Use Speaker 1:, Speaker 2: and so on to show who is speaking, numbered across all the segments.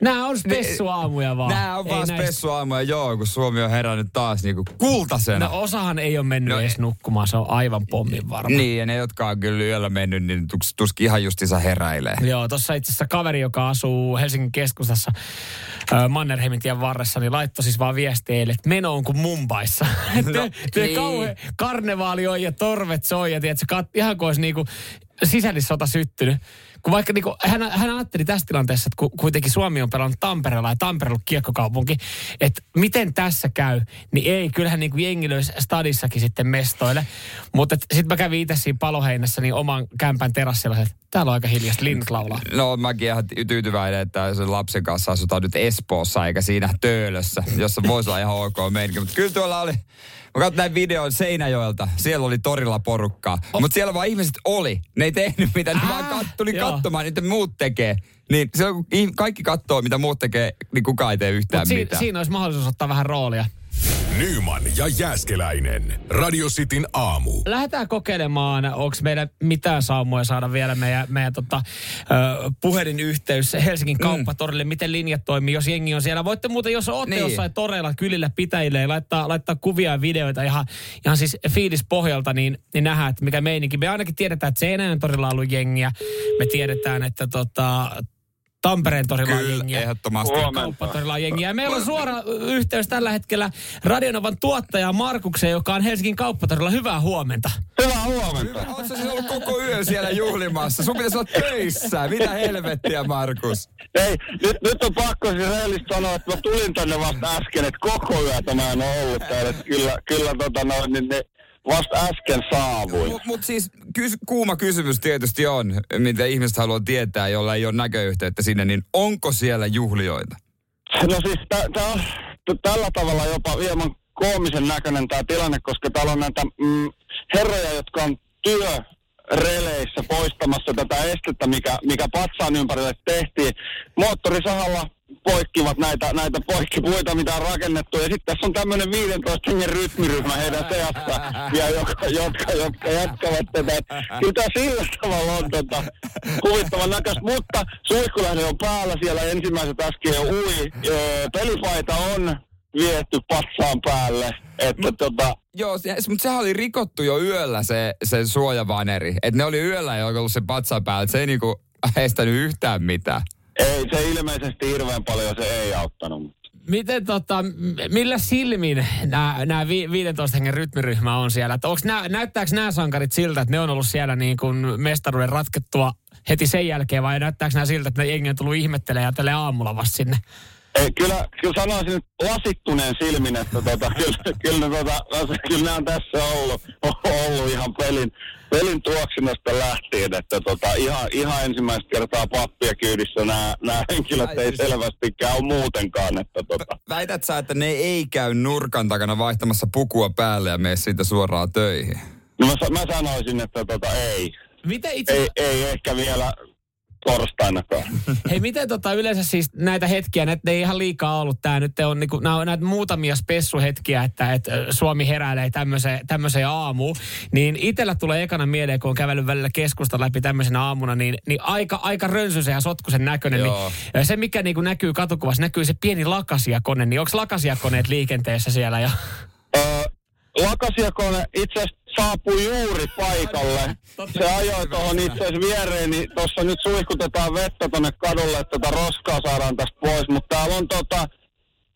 Speaker 1: Nämä on spessuaamuja vaan.
Speaker 2: Nämä on vaan spessuaamuja, joo, kun Suomi on herännyt taas niinku kultasena.
Speaker 1: No osahan ei ole mennyt
Speaker 2: No
Speaker 1: edes nukkumaan, se on aivan pommin varma.
Speaker 2: Niin, ja ne, jotka on kyllä yöllä mennyt, niin tus, tuskin ihan justiinsa heräilee.
Speaker 1: Joo, tuossa itse asiassa kaveri, joka asuu Helsingin keskustassa äh, Mannerheimin tien varressa, niin laittoi siis vaan viesteille, että meno on kuin Mumbaissa. No, te, te
Speaker 2: niin.
Speaker 1: kauhean karnevaali on ja torvet soi ja tiedätkö, kat, ihan kuin olisi niinku sisällissota syttynyt. Kun vaikka niinku, hän, hän ajatteli tässä tilanteessa, että ku, kuitenkin Suomi on pelannut Tampereella ja Tampere on kiekkokaupunki, että miten tässä käy, niin ei, kyllähän niinku jengi löysi stadissakin sitten mestoille. Mutta sitten mä kävin itse siinä paloheinässä niin oman kämpän terassilla, että täällä on aika hiljasta, linnut laulaa.
Speaker 2: No mäkin ihan tyytyväinen, että sen lapsen kanssa asutaan nyt Espoossa eikä siinä Töölössä, jossa voisi olla ihan ok meininki. Mutta kyllä tuolla oli, mä katsoin näin videon Seinäjoelta, siellä oli torilla porukkaa.
Speaker 1: Oh.
Speaker 2: Mutta siellä vaan ihmiset oli, ne ei tehnyt mitä, ne
Speaker 1: Ah,
Speaker 2: vaan kat, tuli
Speaker 1: joo.
Speaker 2: katsomaan, mitä muut tekee. Niin silloin kun kaikki katsoo, mitä muut tekee, niin kukaan ei tee yhtään
Speaker 1: Mut si-
Speaker 2: mitään.
Speaker 1: siinä olisi mahdollisuus ottaa vähän roolia.
Speaker 3: Nyman ja Jäskeläinen. Radio Cityn aamu.
Speaker 1: Lähdetään kokeilemaan, onko meillä mitään saumoja saada vielä meidän, meidän tota, ö, puhelinyhteys Helsingin kauppatorille, miten linjat toimii, jos jengi on siellä. Voitte muuten, jos olette
Speaker 2: Niin.
Speaker 1: jossain toreilla kylillä pitäjille ja laittaa, laittaa kuvia ja videoita ihan, ihan siis fiilis pohjalta, niin, niin nähdään, että mikä meininki. Me ainakin tiedetään, että Seinäjön torilla on ollut jengiä. Me tiedetään, että tota, Tampereen torilla on
Speaker 2: Kyllä,
Speaker 1: jengiä.
Speaker 2: ehdottomasti.
Speaker 1: Kauppatorilla on jengiä. Ja meillä on suora yhteys tällä hetkellä Radionovan tuottaja Markukseen, joka on Helsingin kauppatorilla. Hyvää huomenta.
Speaker 4: Hyvää huomenta.
Speaker 2: Oletko siis ollut koko yön siellä juhlimassa? Sun pitäisi olla töissä. Mitä helvettiä, Markus?
Speaker 4: Ei, nyt, nyt on pakko siis rehellisesti sanoa, että mä tulin tänne vasta äsken, että koko yötä mä en ole ollut täällä. Että Kyllä, kyllä tota noin, niin ne vasta äsken saavuin.
Speaker 2: Mutta mut siis kys, kuuma kysymys tietysti on, mitä ihmiset haluaa tietää, jolla ei ole näköyhteyttä sinne, niin onko siellä juhlioita?
Speaker 4: No siis tämä on t- tällä tavalla jopa hieman koomisen näköinen tämä tilanne, koska täällä on näitä mm, herroja, jotka on työreleissä poistamassa tätä estettä, mikä, mikä patsaan ympärille tehtiin. Moottorisahalla poikkivat näitä, näitä poikkipuita, mitä on rakennettu. Ja sitten tässä on tämmöinen 15 hengen rytmiryhmä heidän seassa, ja jotka, jotka, jotka jatkavat tätä. Kyllä sillä tavalla on tota, huvittavan näköistä, mutta suihkulähde on päällä siellä ensimmäiset äsken jo ui. Pelipaita on viety patsaan päälle. Että tota,
Speaker 2: Joo, se, mutta sehän oli rikottu jo yöllä se, se suojavaneri. Että ne oli yöllä jo ollut se patsa päällä, että se ei niinku estänyt yhtään mitään.
Speaker 4: Ei se ilmeisesti hirveän paljon se ei auttanut.
Speaker 1: Miten tota, millä silmin nämä 15 hengen rytmiryhmä on siellä? Nää, näyttääkö nämä sankarit siltä, että ne on ollut siellä niin kuin mestaruuden ratkettua heti sen jälkeen, vai näyttääkö nämä siltä, että ne jengi on tullut ihmettelemään ja tälle aamulla vasta sinne?
Speaker 4: Ei, kyllä, kyllä sanoisin nyt lasittuneen silmin, että tota, kyllä, kyllä, tota, kyllä nämä on tässä ollut, ollut ihan pelin, pelin tuoksinnasta lähtien, että tota, ihan, ihan ensimmäistä kertaa pappia kyydissä nämä, nämä henkilöt ei selvästikään ole muutenkaan. Että tota.
Speaker 2: Väität sä, että ne ei käy nurkan takana vaihtamassa pukua päälle ja mene siitä suoraan töihin?
Speaker 4: No mä, mä sanoisin, että tota, ei,
Speaker 1: Miten itse,
Speaker 4: ei, ei ehkä vielä torstainakaan.
Speaker 1: hei miten tota yleensä siis näitä hetkiä, näitä ei ihan liikaa ollut tää nyt on niinku, nää on näitä muutamia spessuhetkiä, että et Suomi heräilee tämmöiseen, tämmöiseen aamuun, niin itellä tulee ekana mieleen, kun on kävellyt välillä keskusta läpi tämmöisenä aamuna, niin, niin aika, aika rönsyisen ja sotkusen näköinen.
Speaker 2: Joo.
Speaker 1: Niin, se, mikä niinku näkyy katukuvassa, näkyy se pieni lakasiakone, niin onko lakasiakoneet liikenteessä siellä? Ja...
Speaker 4: Öö, lakasiakone itse asiassa saapui juuri paikalle. Se ajoi tuohon itse asiassa viereen, niin tuossa nyt suihkutetaan vettä tonne kadulle, että tota roskaa saadaan tästä pois. Mutta täällä on tota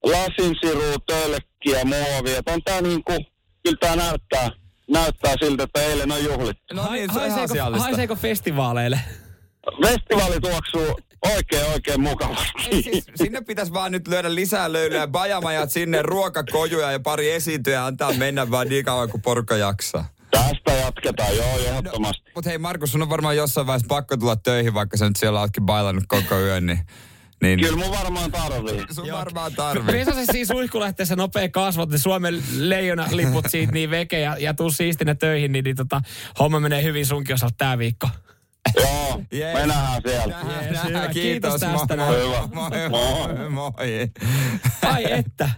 Speaker 4: lasinsirua, tölkkiä, muovia. Et On tää niinku, kyllä tää näyttää, näyttää siltä, että eilen on juhlittu.
Speaker 2: No niin, se on
Speaker 1: haiseeko, haiseeko festivaaleille?
Speaker 4: Festivaali tuoksuu oikein oikein mukavasti.
Speaker 2: Ei siis, sinne pitäisi vaan nyt lyödä lisää löylyä, bajamajat sinne, ruokakojuja ja pari esiintyjä antaa mennä vaan niin kauan kuin porukka jaksaa.
Speaker 4: Tästä jatketaan, joo, ehdottomasti.
Speaker 2: Mutta hei Markus, sun on varmaan jossain vaiheessa pakko tulla töihin, vaikka sä nyt siellä ootkin bailannut koko yön, niin... niin
Speaker 4: Kyllä mun varmaan tarvii.
Speaker 2: sun varmaan tarvii.
Speaker 1: Vesa se siis suihkulähteessä nopea kasvot, niin Suomen leijona liput siitä niin veke ja, ja tuu siistinä töihin, niin, niin tota, homma menee hyvin sunkin osalta tää viikko.
Speaker 4: Joo,
Speaker 2: Jees.
Speaker 4: me nähdään siellä.
Speaker 1: Jees, hyvä.
Speaker 2: Kiitos,
Speaker 1: Kiitos tästä
Speaker 2: moi.
Speaker 4: Hyvä.
Speaker 2: Moi, moi, moi.
Speaker 1: Ai että,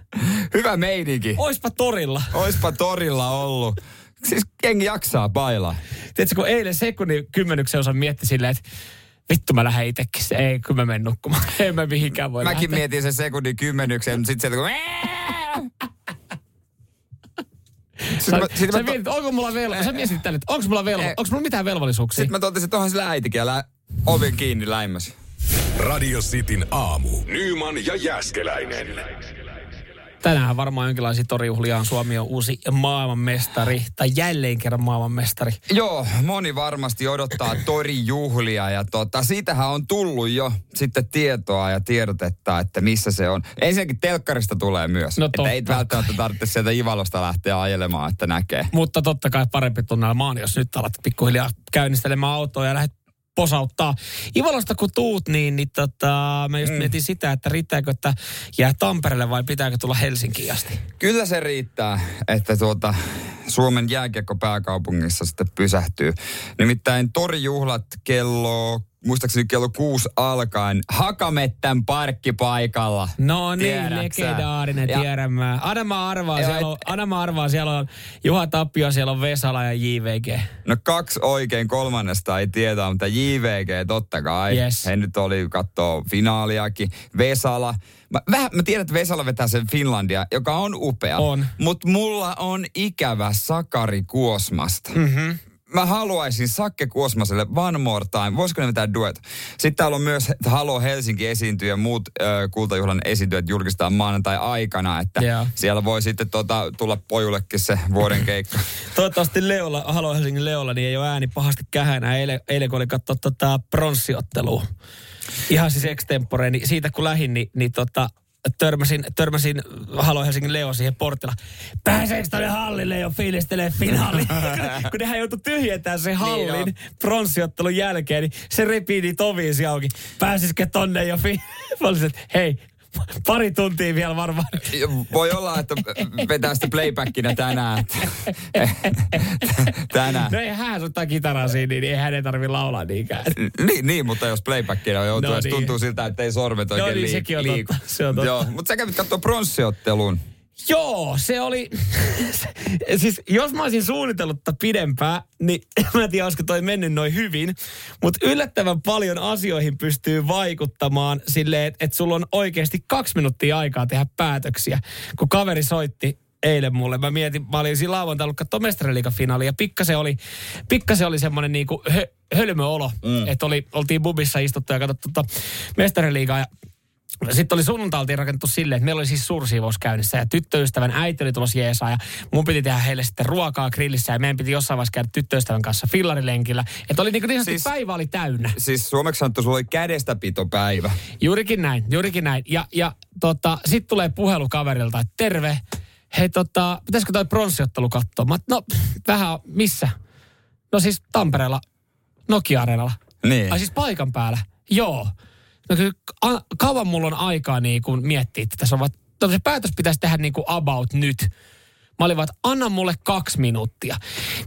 Speaker 2: Hyvä meininki.
Speaker 1: oispa torilla.
Speaker 2: Oispa torilla ollut. Siis jengi jaksaa bailaa.
Speaker 1: Tiedätkö, kun eilen sekunnin kymmenyksen osa mietti silleen, että vittu mä lähden itekin. Ei, kyllä mä menen nukkumaan. En mä mihinkään voi
Speaker 2: Mäkin
Speaker 1: lähteä.
Speaker 2: mietin sen sekunnin kymmenyksen, mutta sitten sieltä kun... Sitten mä,
Speaker 1: sä
Speaker 2: mä, to,
Speaker 1: mietit, onko mulla velvo... Sä mietit tälle, että onko mulla, velvo... Onko mulla mitään velvollisuuksia?
Speaker 2: sit mä totesin, että onhan sillä äitikin ja lä- oven kiinni läimäsi.
Speaker 3: Radio Cityn aamu. Nyman ja Jäskeläinen.
Speaker 1: Tänään varmaan jonkinlaisia torijuhlia on. Suomi on uusi maailmanmestari, tai jälleen kerran maailmanmestari.
Speaker 2: Joo, moni varmasti odottaa torijuhlia ja tota, siitähän on tullut jo sitten tietoa ja tiedotetta, että missä se on. Ensinnäkin telkkarista tulee myös.
Speaker 1: No
Speaker 2: että ei välttämättä tarvitse sieltä Ivalosta lähteä ajelemaan, että näkee.
Speaker 1: Mutta totta kai parempi tunnelma on, jos nyt alat pikkuhiljaa käynnistelemään autoa ja lähdet posauttaa. Ivalosta kun tuut, niin, niin tota, mä just mm. mietin sitä, että riittääkö, että jää Tampereelle vai pitääkö tulla Helsinkiin asti.
Speaker 2: Kyllä se riittää, että tuota, Suomen jääkiekko pääkaupungissa sitten pysähtyy. Nimittäin torijuhlat kello, muistaakseni kello kuusi alkaen Hakamettän parkkipaikalla.
Speaker 1: No niin, legendaarinen,
Speaker 2: Ja-
Speaker 1: tiedän mä. Anna mä arvaan,
Speaker 2: Joo,
Speaker 1: siellä on, mä arvaan, siellä on Juha Tappio, siellä on Vesala ja JVG.
Speaker 2: No kaksi oikein, kolmannesta ei tiedä, mutta JVG totta kai.
Speaker 1: Yes.
Speaker 2: He nyt oli kattoo finaaliakin. Vesala. Mä, vähän, mä tiedän, että Vesala vetää sen Finlandia, joka on upea.
Speaker 1: On.
Speaker 2: Mutta mulla on ikävä Sakari Kuosmasta. Mm-hmm. Mä haluaisin Sakke Kuosmaselle one more time. Voisiko ne vetää duet? Sitten täällä on myös Halo Helsinki esiintyy ja muut äh, kultajuhlan esiintyjät julkistetaan maanantai aikana, että
Speaker 1: Joo.
Speaker 2: siellä voi sitten tota, tulla pojullekin se vuoden keikka.
Speaker 1: Toivottavasti Leolla, Halo Helsingin Leolla, niin ei ole ääni pahasti kähänä. Eilen, eilen kun oli katsoa tota pronssiottelua. Ihan siis extempore, niin siitä kun lähdin, niin, niin tota, törmäsin, törmäsin Halo Helsingin Leo siihen portilla. Pääseekö tonne hallille jo fiilistelee finaali? kun nehän joutui tyhjentämään sen hallin
Speaker 2: Niin
Speaker 1: pronssiottelun jälkeen, niin se repii niitä oviisi auki. Pääsisikö tonne jo fi... Mä olisin, että hei, pari tuntia vielä varmaan.
Speaker 2: Voi olla, että vetää sitä playbackina tänään. tänään.
Speaker 1: No ei hän soittaa kitaraa siinä, niin ei hänen tarvi laulaa niinkään.
Speaker 2: Niin, niin, mutta jos playbackina joutuu,
Speaker 1: No
Speaker 2: no,
Speaker 1: niin.
Speaker 2: tuntuu siltä, että ei sormet
Speaker 1: No
Speaker 2: oikein
Speaker 1: niin,
Speaker 2: liik-
Speaker 1: sekin on totta.
Speaker 2: liiku.
Speaker 1: Se on totta.
Speaker 2: Joo, mutta sä kävit katsoa pronssiottelun.
Speaker 1: Joo, se oli... siis jos mä olisin suunnitellut tätä pidempään, niin mä en tiedä, olisiko toi mennyt noin hyvin. Mutta yllättävän paljon asioihin pystyy vaikuttamaan silleen, että et sulla on oikeasti kaksi minuuttia aikaa tehdä päätöksiä. Kun kaveri soitti eilen mulle, mä mietin, mä olin siinä lauantaina ollut katsoa mestariliigafinaalia ja pikkasen oli, pikkasen oli semmoinen niinku hö, hölmöolo, mm. että oli, oltiin bubissa istuttu ja katsottu tota mestariliigaa ja sitten oli sunnuntai oltiin rakennettu silleen, että meillä oli siis suursiivous käynnissä ja tyttöystävän äiti oli tulossa jeesaa ja mun piti tehdä heille sitten ruokaa grillissä ja meidän piti jossain vaiheessa käydä tyttöystävän kanssa fillarilenkillä. Että oli niin kuin niin
Speaker 2: Siis-
Speaker 1: siis, päivä oli täynnä.
Speaker 2: Siis suomeksi sanottu, sulla oli kädestäpitopäivä.
Speaker 1: Juurikin näin, juurikin näin. Ja, ja tota, sitten tulee puhelu kaverilta, että terve, hei tota, pitäisikö toi pronssiottelu katsoa? Mä, no vähän, missä? No siis Tampereella, Nokia-areenalla.
Speaker 2: Niin.
Speaker 1: Ai siis paikan päällä? Joo. No kyllä kauan mulla on aikaa niin kuin miettiä tätä. Se, on vaan- no, se päätös pitäisi tehdä niin kuin about nyt. Mä olin vaan, että anna mulle kaksi minuuttia.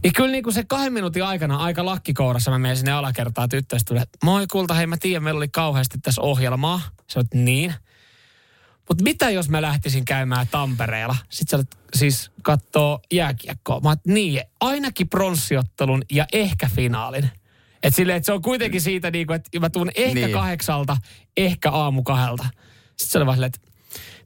Speaker 1: Niin kyllä niin kuin se kahden minuutin aikana aika lakkikourassa mä menen sinne alakertaan tyttöystävälle. Moi kulta, hei mä tiedän, meillä oli kauheasti tässä ohjelmaa. Sä oot niin. Mutta mitä jos mä lähtisin käymään Tampereella? Sitten sä siis kattoo jääkiekkoa. Mä oot, niin, ainakin pronssiottelun ja ehkä finaalin. Et silleen, että se on kuitenkin siitä, niinku, että mä tuun ehkä
Speaker 2: Niin.
Speaker 1: niin. kahdeksalta, ehkä aamu kahdelta. Sitten se oli vaan silleen, että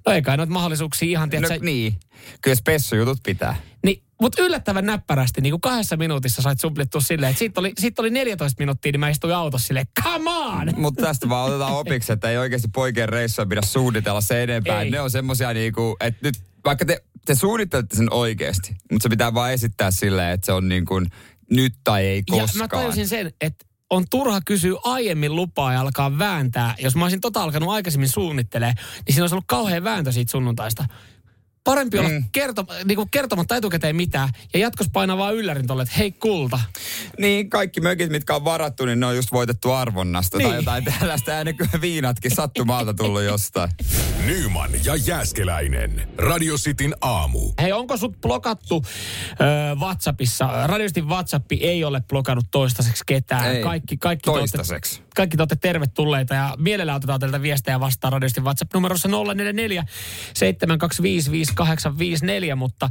Speaker 1: no ei kai noita mahdollisuuksia ihan,
Speaker 2: No
Speaker 1: tiedätkö,
Speaker 2: niin. Kyllä spessujutut pitää.
Speaker 1: niin, mutta yllättävän näppärästi, niin kuin kahdessa minuutissa sait suplittua silleen, että siitä oli, siitä oli 14 minuuttia, niin mä istuin autossa silleen, come on!
Speaker 2: Mutta tästä vaan otetaan opiksi, että ei oikeasti poikien reissua pidä suunnitella se enempää.
Speaker 1: Ei.
Speaker 2: Ne on semmosia niinku, että nyt vaikka te, te suunnittelette sen oikeasti, mutta se pitää vaan esittää silleen, että se on niin kuin nyt tai ei
Speaker 1: Ja
Speaker 2: koskaan.
Speaker 1: mä tajusin sen, että on turha kysyä aiemmin lupaa ja alkaa vääntää. Jos mä olisin tota alkanut aikaisemmin suunnittelemaan, niin siinä olisi ollut kauhean vääntö siitä sunnuntaista. Parempi olla
Speaker 2: Mm.
Speaker 1: kerto, niin kuin kertomatta etukäteen mitään ja jatkossa painaa vaan yllärin tolle, että hei kulta.
Speaker 2: Niin, kaikki mökit, mitkä on varattu, niin ne on just voitettu arvonnasta
Speaker 1: Niin.
Speaker 2: tai jotain tällaista. Ja ne kyllä viinatkin sattumalta tullut jostain.
Speaker 3: Nyman ja Jääskeläinen. Radio Cityn aamu.
Speaker 1: Hei, onko sut blokattu ö, WhatsAppissa? Radioistin WhatsApp ei ole blokannut toistaiseksi ketään.
Speaker 2: Ei,
Speaker 1: kaikki, kaikki, te olette-
Speaker 2: toistaiseksi.
Speaker 1: kaikki te olette tervetulleita ja mielellään otetaan teiltä viestejä vastaan radioistin WhatsApp-numerossa 044 725 5854, mutta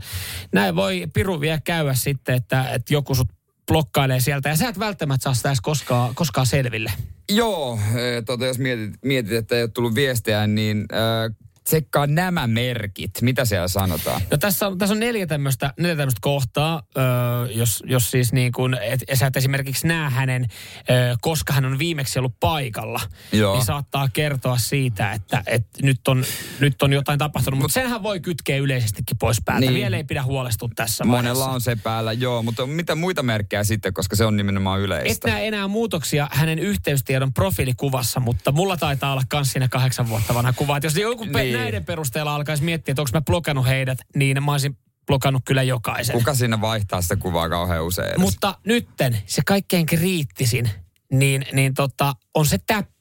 Speaker 1: näin voi Piru vielä käydä sitten, että, että joku sut blokkailee sieltä ja sä et välttämättä saa sitä edes koskaan, koskaan selville.
Speaker 2: Joo, eh, tota, jos mietit, mietit, että ei ole tullut viestejä, niin äh, tsekkaa nämä merkit. Mitä siellä sanotaan?
Speaker 1: No tässä on, tässä on neljä tämmöistä, neljä tämmöistä kohtaa, öö, jos, jos siis niin kuin, et, sä et esimerkiksi näe hänen, öö, koska hän on viimeksi ollut paikalla,
Speaker 2: Joo.
Speaker 1: niin saattaa kertoa siitä, että, että nyt, on, nyt on jotain tapahtunut. Mutta senhän voi kytkeä yleisestikin pois päältä.
Speaker 2: Niin.
Speaker 1: Vielä ei pidä huolestua tässä
Speaker 2: Monella
Speaker 1: vaiheessa.
Speaker 2: on se päällä, joo, mutta mitä muita merkkejä sitten, koska se on nimenomaan
Speaker 1: Et
Speaker 2: yleistä?
Speaker 1: näe enää muutoksia hänen yhteystiedon profiilikuvassa, mutta mulla taitaa olla kans siinä kahdeksan vuotta vanha kuva. Et jos joku niin.
Speaker 2: Niin.
Speaker 1: näiden perusteella alkaisi miettiä, että onko mä blokannut heidät, niin mä olisin blokannut kyllä jokaisen.
Speaker 2: Kuka siinä vaihtaa sitä kuvaa kauhean usein edes?
Speaker 1: Mutta nytten se kaikkein kriittisin, niin, niin tota, on se täppä.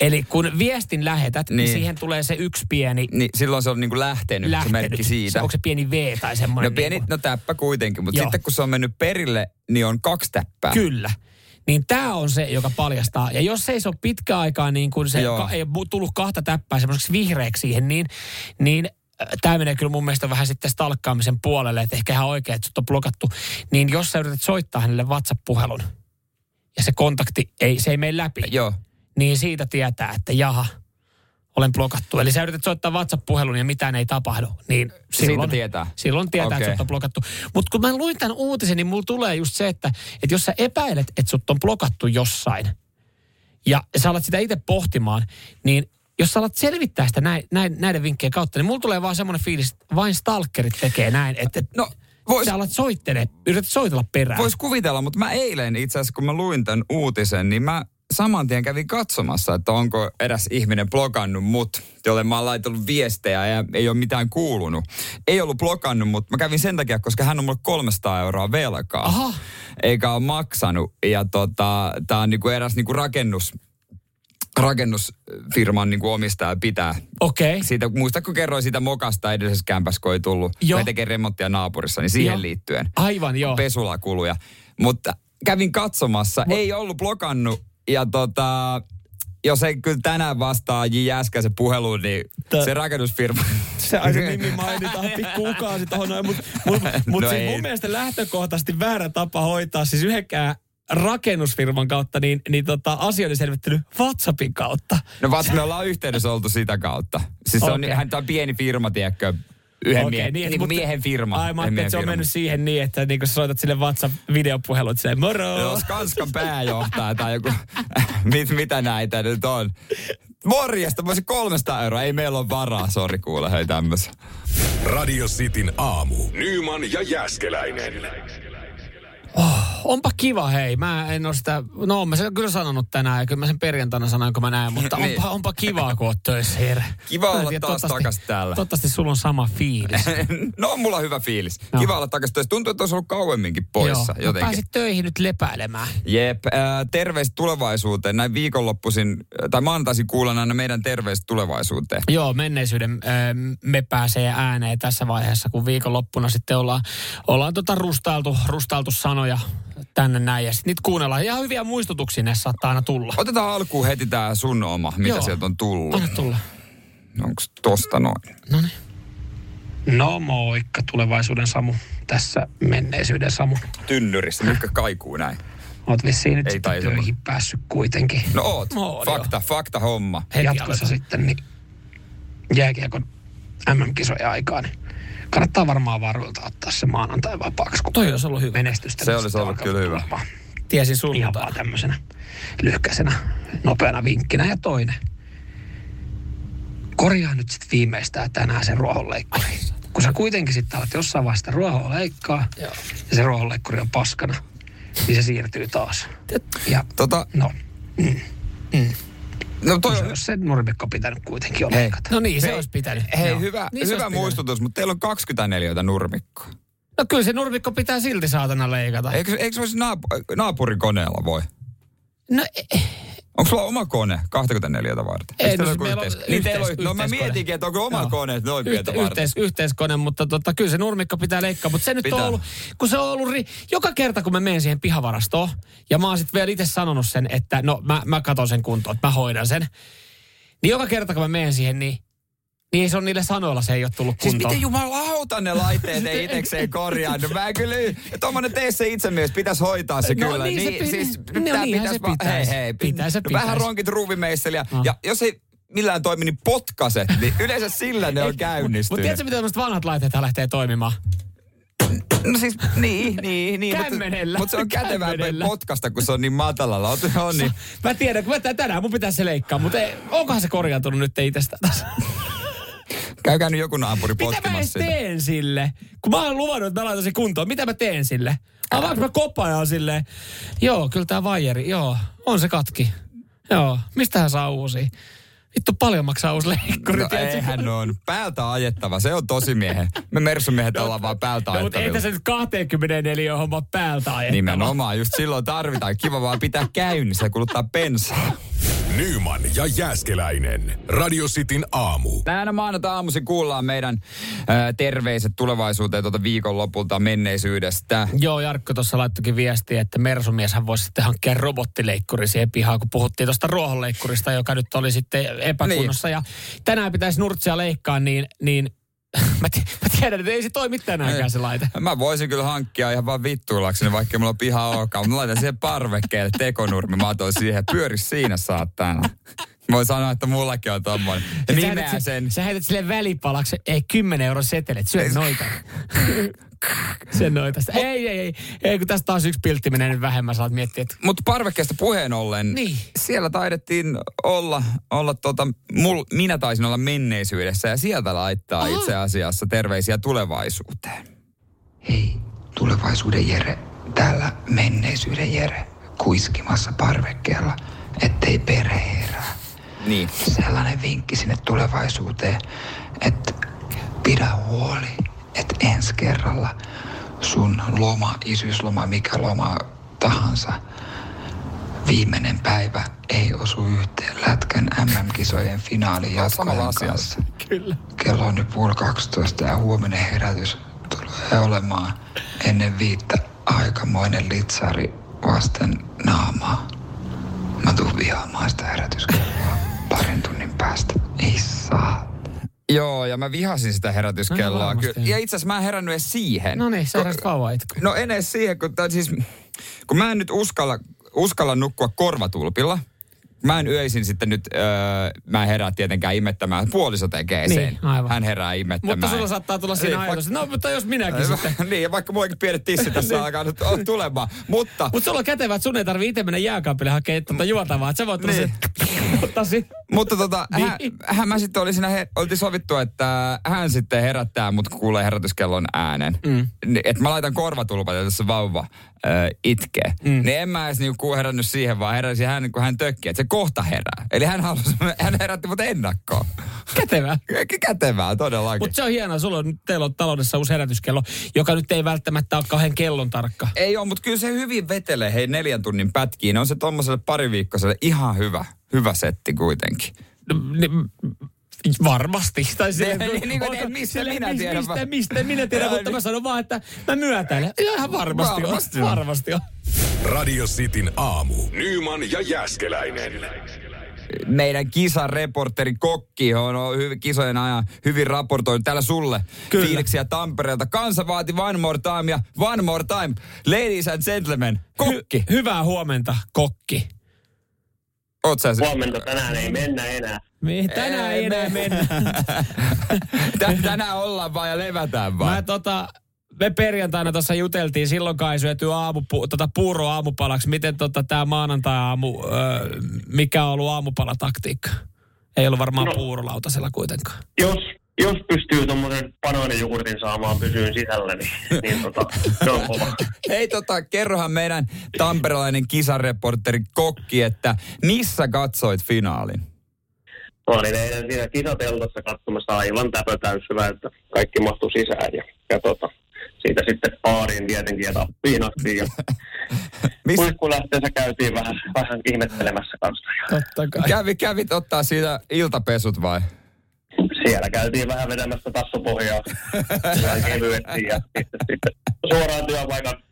Speaker 1: Eli kun viestin lähetät, niin, niin siihen tulee se yksi pieni
Speaker 2: Niin silloin se on niinku lähtenyt,
Speaker 1: lähtenyt.
Speaker 2: se merkki siitä.
Speaker 1: Se, onko se pieni V tai
Speaker 2: No
Speaker 1: semmoinen?
Speaker 2: pieni,
Speaker 1: niin
Speaker 2: no täppä kuitenkin, mutta
Speaker 1: Joo.
Speaker 2: sitten kun se on mennyt perille, niin on kaksi täppää.
Speaker 1: Kyllä. Niin tämä on se, joka paljastaa. Ja jos se ei se ole pitkä aikaa, niin kun se
Speaker 2: Joo.
Speaker 1: ka, ei ole tullut kahta täppää semmoiseksi vihreäksi siihen, niin, niin tämä menee kyllä mun mielestä vähän sitten stalkkaamisen puolelle, että ehkä ihan oikein, että sut on blokattu. Niin jos sä yrität soittaa hänelle WhatsApp-puhelun, ja se kontakti ei, se ei mene läpi,
Speaker 2: Joo.
Speaker 1: niin siitä tietää, että jaha, olen blokattu. Eli sä yrität soittaa WhatsApp-puhelun ja mitään ei tapahdu, niin silloin,
Speaker 2: tietää.
Speaker 1: silloin tietää, okay. että sut on blokattu. Mutta kun mä luin tämän uutisen, niin mulla tulee just se, että, että jos sä epäilet, että sut on blokattu jossain, ja sä alat sitä itse pohtimaan, niin jos sä alat selvittää sitä näin, näin, näiden vinkkejä kautta, niin mulla tulee vaan semmoinen fiilis, että vain stalkerit tekee näin, että,
Speaker 2: No, vois,
Speaker 1: sä alat soittele, yrität soitella perään.
Speaker 2: vois kuvitella, mutta mä eilen itse asiassa, kun mä luin tämän uutisen, niin mä saman tien kävin katsomassa, että onko eräs ihminen blokannut mut, jolle mä oon laitellut viestejä ja ei ole mitään kuulunut. Ei ollut blokannut, mutta mä kävin sen takia, koska hän on mulle 300 euroa velkaa.
Speaker 1: Aha.
Speaker 2: Eikä ole maksanut. Ja tota, tää on niinku eräs niinku rakennus, rakennusfirman niinku omistaja pitää
Speaker 1: Okei. Okay.
Speaker 2: siitä, muista kun kerroin siitä mokasta edellisessä kämpässä, kun ei tullut,
Speaker 1: Joo.
Speaker 2: kun tekee remonttia naapurissa, niin siihen
Speaker 1: Joo.
Speaker 2: liittyen
Speaker 1: Aivan, joo.
Speaker 2: pesulakuluja. Mutta kävin katsomassa, ei ollut blokannut ja tota, jos ei kyllä tänään vastaa J. Jäskäisen puheluun, niin
Speaker 1: Tö-
Speaker 2: se rakennusfirma...
Speaker 1: se aika nimi mainitaan pikku tohon noin, mutta mut, mut
Speaker 2: No
Speaker 1: siis mun mielestä lähtökohtaisesti väärä tapa hoitaa siis yhdenkään rakennusfirman kautta, niin, niin tota, asioiden selvittely WhatsAppin kautta.
Speaker 2: No vasta me ollaan yhteydessä oltu sitä kautta. Siis se on, hän on pieni firma, tiedätkö, yhden okay, mie-
Speaker 1: niin,
Speaker 2: niin,
Speaker 1: mutta-
Speaker 2: miehen firma.
Speaker 1: Ai mä
Speaker 2: miehen
Speaker 1: että se on mennyt siihen niin, että niin kun sä soitat sille WhatsApp-videopuhelun, että silleen moro.
Speaker 2: Joo, Skanskan pääjohtaja tai joku, mit, mitä näitä nyt on. Morjesta, mä olisin 300 euroa. Ei meillä ole varaa, sori kuule, hei tämmöisen.
Speaker 3: Radio Cityn aamu. Nyman ja Jääskeläinen.
Speaker 1: Onpa kiva, hei. Mä en ole sitä, no mä sen kyllä sanonut tänään ja kyllä mä sen perjantaina sanoin, kun mä näen, mutta
Speaker 2: Niin.
Speaker 1: onpa, onpa kivaa, kun oot töissä, Jere.
Speaker 2: Kiva olla
Speaker 1: tiedä,
Speaker 2: taas takas täällä.
Speaker 1: Toivottavasti sulla on sama fiilis.
Speaker 2: no, mulla on hyvä fiilis.
Speaker 1: No.
Speaker 2: Kiva olla takaisin töissä. Tuntuu, että olisi ollut kauemminkin poissa
Speaker 1: Joo,
Speaker 2: jotenkin.
Speaker 1: Pääsit töihin nyt lepäilemään.
Speaker 2: Jep, äh, terveistä tulevaisuuteen. Näin viikonloppuisin, äh, tai maantaisin kuulen aina meidän terveistä tulevaisuuteen.
Speaker 1: Joo, menneisyyden ö, me pääsee ääneen tässä vaiheessa, kun viikonloppuna sitten ollaan, ollaan tota rustailtu, rustailtu sanoja tänne näin. Ja sitten niitä kuunnellaan. Ihan hyviä muistutuksia ne saattaa aina tulla.
Speaker 2: Otetaan alkuun heti tää sun oma, mitä
Speaker 1: Joo.
Speaker 2: sieltä on tullut.
Speaker 1: Anna tulla.
Speaker 2: Onko tosta noin?
Speaker 1: No moikka tulevaisuuden Samu. Tässä menneisyyden Samu.
Speaker 2: Tynnyrissä, mitkä kaikuu näin.
Speaker 1: Oot vissiin nyt
Speaker 2: Ei
Speaker 1: sitten töihin päässyt kuitenkin.
Speaker 2: No oot.
Speaker 1: Oon,
Speaker 2: fakta, fakta homma.
Speaker 5: Jatkossa sitten niin jääkiekon MM-kisojen aikaan, niin kannattaa varmaan varuilta ottaa se maanantai vapaaksi, kun
Speaker 1: Toi olisi ollut hyvä.
Speaker 5: menestystä.
Speaker 2: Se olisi ollut kyllä hyvä.
Speaker 5: tulemaan.
Speaker 1: Tiesin
Speaker 5: Ihan
Speaker 1: sunnuntaina.
Speaker 5: vaan tämmöisenä lyhkäisenä, nopeana vinkkinä. Ja toinen, korjaa nyt sitten viimeistään tänään sen ruohonleikkuri. Kun sä kuitenkin sitten alat jossain vaiheessa sitä ruohoa leikkaa,
Speaker 1: Joo.
Speaker 5: ja se ruohonleikkuri on paskana, niin se siirtyy taas. Ja
Speaker 2: Tota,
Speaker 5: no,
Speaker 2: No toi
Speaker 5: Se
Speaker 2: on,
Speaker 5: olisi se nurmikko pitänyt kuitenkin olla.
Speaker 1: No niin, se
Speaker 2: Hei,
Speaker 1: olisi pitänyt.
Speaker 2: hei
Speaker 1: Joo.
Speaker 2: hyvä,
Speaker 1: Niin
Speaker 2: hyvä muistutus, mutta teillä on 24 nurmikkoa.
Speaker 1: No kyllä se nurmikko pitää silti saatana leikata.
Speaker 2: Eikö, eikö se olisi naap- naapurikoneella voi?
Speaker 1: No eh,
Speaker 2: Onko sulla oma kone 24 varten?
Speaker 1: Ei, no siis meillä on
Speaker 2: yhteis- niin teillä on,
Speaker 1: yhteis-
Speaker 2: no mä mietinkin, että onko oma
Speaker 1: Joo.
Speaker 2: kone noin
Speaker 1: Yhte,
Speaker 2: pientä varten.
Speaker 1: yhteis, yhteiskone, mutta tota, kyllä se nurmikko pitää leikkaa. Mutta se nyt
Speaker 2: Pitää.
Speaker 1: on ollut, kun se on ollut, ri, joka kerta kun mä menen siihen pihavarastoon, ja mä oon sitten vielä itse sanonut sen, että no mä, mä katon sen kuntoon, että mä hoidan sen. Niin joka kerta kun mä menen siihen, niin, niin se on niille sanoilla se ei ole tullut
Speaker 2: Siis
Speaker 1: kuntoon.
Speaker 2: miten jumalauta ne laitteet ei itekseen korjaannut? Mä en kyllä, tuommoinen tee se itsemies, pitäisi hoitaa se
Speaker 1: No
Speaker 2: kyllä.
Speaker 1: niin se pi-
Speaker 2: siis,
Speaker 1: no
Speaker 2: pitää,
Speaker 1: niinhän
Speaker 2: pitäisi
Speaker 1: se pitäisi.
Speaker 2: Hei, hei,
Speaker 1: Pitäisi,
Speaker 2: no, vähän
Speaker 1: pitäisi.
Speaker 2: ronkit ruuvimeistelijä.
Speaker 1: Ah.
Speaker 2: Ja jos ei millään toimi, niin potkaset, niin yleensä sillä ne on
Speaker 1: Mutta
Speaker 2: käynnistynyt.
Speaker 1: tiedätkö, miten tämmöiset vanhat laitteet lähtee toimimaan?
Speaker 2: No siis, niin, niin, niin.
Speaker 1: Kämmenellä.
Speaker 2: Mutta, mutta se on kätevää
Speaker 1: Kämmenellä.
Speaker 2: potkasta, kun se on niin matalalla. On, on niin.
Speaker 1: Mä tiedän, kun mä tän- tänään mun pitäisi se leikkaa, mutta ei, onkohan se korjaantunut nyt itsestään taas?
Speaker 2: Käykää nyt joku naapuri
Speaker 1: Mitä mä
Speaker 2: potkimassa
Speaker 1: edes
Speaker 2: sitä.
Speaker 1: teen sille? Kun mä oon luvannut, että mä laitan sen kuntoon. Mitä mä teen sille? Avaanko mä kopajaa silleen? Joo, kyllä tää vaijeri, joo. On se katki. Joo, mistähän saa uusi? Vittu paljon maksaa uusi leikkuri.
Speaker 2: No
Speaker 1: tiedätkö?
Speaker 2: eihän on. Päältä ajettava. Se on tosi miehen. Me mersumiehet ollaan vaan päältä
Speaker 1: No, mutta ei tässä nyt 24 homma päältä ajettava.
Speaker 2: Nimenomaan, just silloin tarvitaan. Kiva vaan pitää käynnissä ja kuluttaa bensaa.
Speaker 3: Nyman ja Jääskeläinen. Radio Cityn aamu.
Speaker 2: Näinä maanantai aamuisin kuullaan meidän ää, terveiset tulevaisuuteen tuota viikonlopulta menneisyydestä.
Speaker 1: Joo, Jarkko tuossa laittokin viestiä, että Mersumieshän voisi sitten hankkia robottileikkuri siihen pihaan, kun puhuttiin tuosta ruohonleikkurista, joka nyt oli sitten epäkunnossa.
Speaker 2: Niin.
Speaker 1: Ja tänään pitäisi nurtsia leikkaa, niin, niin mä, ti- mä tiedän, että ei se toimi tänäänkään se laite.
Speaker 2: Mä voisin kyllä hankkia ihan vaan vittuillakseni, vaikka mulla on piha olekaan. Mä laitan siihen parvekkeelle tekonurmi, mä otan siihen, pyöri siinä saatana. Voin sanoa, että mullakin on tommonen. Ja
Speaker 1: Sä
Speaker 2: nimeä
Speaker 1: heität,
Speaker 2: sen.
Speaker 1: Sä heität sille välipalaksi, ei 10 euron setelet, syö noita. Sen noita. Ei, ei, ei, ei, kun tästä taas yksi piltti menee nyt vähemmän, saat miettiä, että
Speaker 2: Mutta parvekkeesta puheen ollen,
Speaker 1: Niin.
Speaker 2: siellä taidettiin olla, olla tota, mul, minä taisin olla menneisyydessä ja sieltä laittaa
Speaker 1: Aha.
Speaker 2: itse asiassa terveisiä tulevaisuuteen.
Speaker 6: Hei, tulevaisuuden Jere, täällä menneisyyden Jere, kuiskimassa parvekkeella, ettei perhe herää.
Speaker 2: Niin.
Speaker 6: Sellainen vinkki sinne tulevaisuuteen, että pidä huoli, että ensi kerralla sun loma, isyysloma, mikä loma tahansa, viimeinen päivä ei osu yhteen Lätkän MM-kisojen
Speaker 2: samalla
Speaker 6: jatkojen kanssa.
Speaker 1: kyllä.
Speaker 6: Kello on nyt puoli 12 ja huominen herätys tulee olemaan ennen viittä aikamoinen litsari vasten naamaa. Mä tuun vihaamaan sitä herätyskelloa parin tunnin päästä. Ei saa.
Speaker 2: Joo, ja mä vihasin sitä herätyskelloa.
Speaker 1: No.
Speaker 2: Ky- ja itse asiassa mä en herännyt edes siihen.
Speaker 1: No niin, sä heräsit vauva itku.
Speaker 2: No en edes siihen, kun, tää siis, kun mä en nyt uskalla, uskalla nukkua korvatulpilla. Mä en yöisin sitten nyt, öö, mä en herää tietenkään imettämään. Puoliso tekee sen.
Speaker 1: Niin, aivan.
Speaker 2: Hän herää imettämään.
Speaker 1: Mutta sulla saattaa tulla siinä
Speaker 2: Niin,
Speaker 1: ajatus, no mutta jos minäkin sitten.
Speaker 2: niin, ja vaikka mullakin pienet tissit
Speaker 1: Niin.
Speaker 2: tässä alkaa nyt on tulemaan. Mutta
Speaker 1: Mutta sulla on kätevä, että sun ei tarvii itse mennä jääkaapille hakemaan tuota juotavaa. Että sä voit tulla
Speaker 2: Niin.
Speaker 1: niin. ottaa si-
Speaker 2: Mutta tota,
Speaker 1: Niin.
Speaker 2: hän, hän, mä sitten oli siinä, he, oltiin sovittu, että hän sitten herättää mut, kun kuulee herätyskellon äänen. Mm. Että mä laitan korvatulpat, ja tässä vauva äh, itkee. Mm. Niin en mä edes niinku herännyt siihen, vaan heräsin hän, kun hän tökki, että se kohta herää. Eli hän halusi, hän herätti mut ennakkoon.
Speaker 1: Kätevää.
Speaker 2: Kä- Kätevää, todellakin.
Speaker 1: Mutta se on hienoa, sulla on, teillä on taloudessa uusi herätyskello, joka nyt ei välttämättä ole kauhean kellon tarkka.
Speaker 2: Ei ole, mutta kyllä se hyvin vetelee hei neljän tunnin pätkiin. On se tommoselle pariviikkoiselle ihan hyvä, hyvä setti kuitenkin.
Speaker 1: No, ni- Varmasti. Tai silleen,
Speaker 2: Niin,
Speaker 1: kun-
Speaker 2: niin kuin,
Speaker 1: onko-
Speaker 2: mistä minä tiedän
Speaker 1: Mistä,
Speaker 2: vaan.
Speaker 1: mistä minä tiedän, mutta mä
Speaker 2: niin.
Speaker 1: sanon vaan, että mä myötäilen. Ihan varmasti,
Speaker 2: Varmasti
Speaker 1: on.
Speaker 2: on.
Speaker 1: Varmasti on.
Speaker 3: Radio Cityn aamu. Nyman ja Jääskeläinen.
Speaker 2: meidän kisareporteri Kokki on on hyvin, kisojen ajan hyvin raportoinut täällä sulle
Speaker 1: Kyllä.
Speaker 2: fiiliksiä Tampereelta. Kansa vaati one more time ja one more time. Ladies and gentlemen, Kokki.
Speaker 1: Hy- hyvää huomenta, kokki.
Speaker 2: Oot sä se?
Speaker 7: Huomenta tänään ei mennä enää.
Speaker 1: Me tänään ei enää mennä.
Speaker 2: Tä- Tänään ollaan vaan ja levätään vaan.
Speaker 1: Mä tota, me perjantaina tuossa juteltiin, silloin kai syöty aamu, tota puuro aamupalaksi. Miten tota tää maanantai-aamu, öö, mikä on ollut aamupalataktiikka? Ei ollut varmaan. No. puurolautasella kuitenkaan.
Speaker 7: Jos, jos pystyy tuommoisen panoinijogurtin saamaan pysyyn sisällä, niin, niin tota, se on kova.
Speaker 2: Hei tota, kerrohan meidän tamperelainen kisareporteri Kokki, että missä katsoit finaalin?
Speaker 7: Mä olin eilen siinä kisateltassa katsomassa aivan täpötäyssivä, että kaikki mahtui sisään ja, ja tota, siitä sitten baariin tietenkin ja tappiin asti ja huippulähteessä käytiin vähän, vähän ihmettelemässä kanssa.
Speaker 1: Totta kai.
Speaker 2: kävi, kävit ottaa siitä iltapesut vai?
Speaker 7: Siellä käytiin vähän vetämässä tassupohjaa. Vähän kevyesti ja sitten, sitten suoraan työpaikan,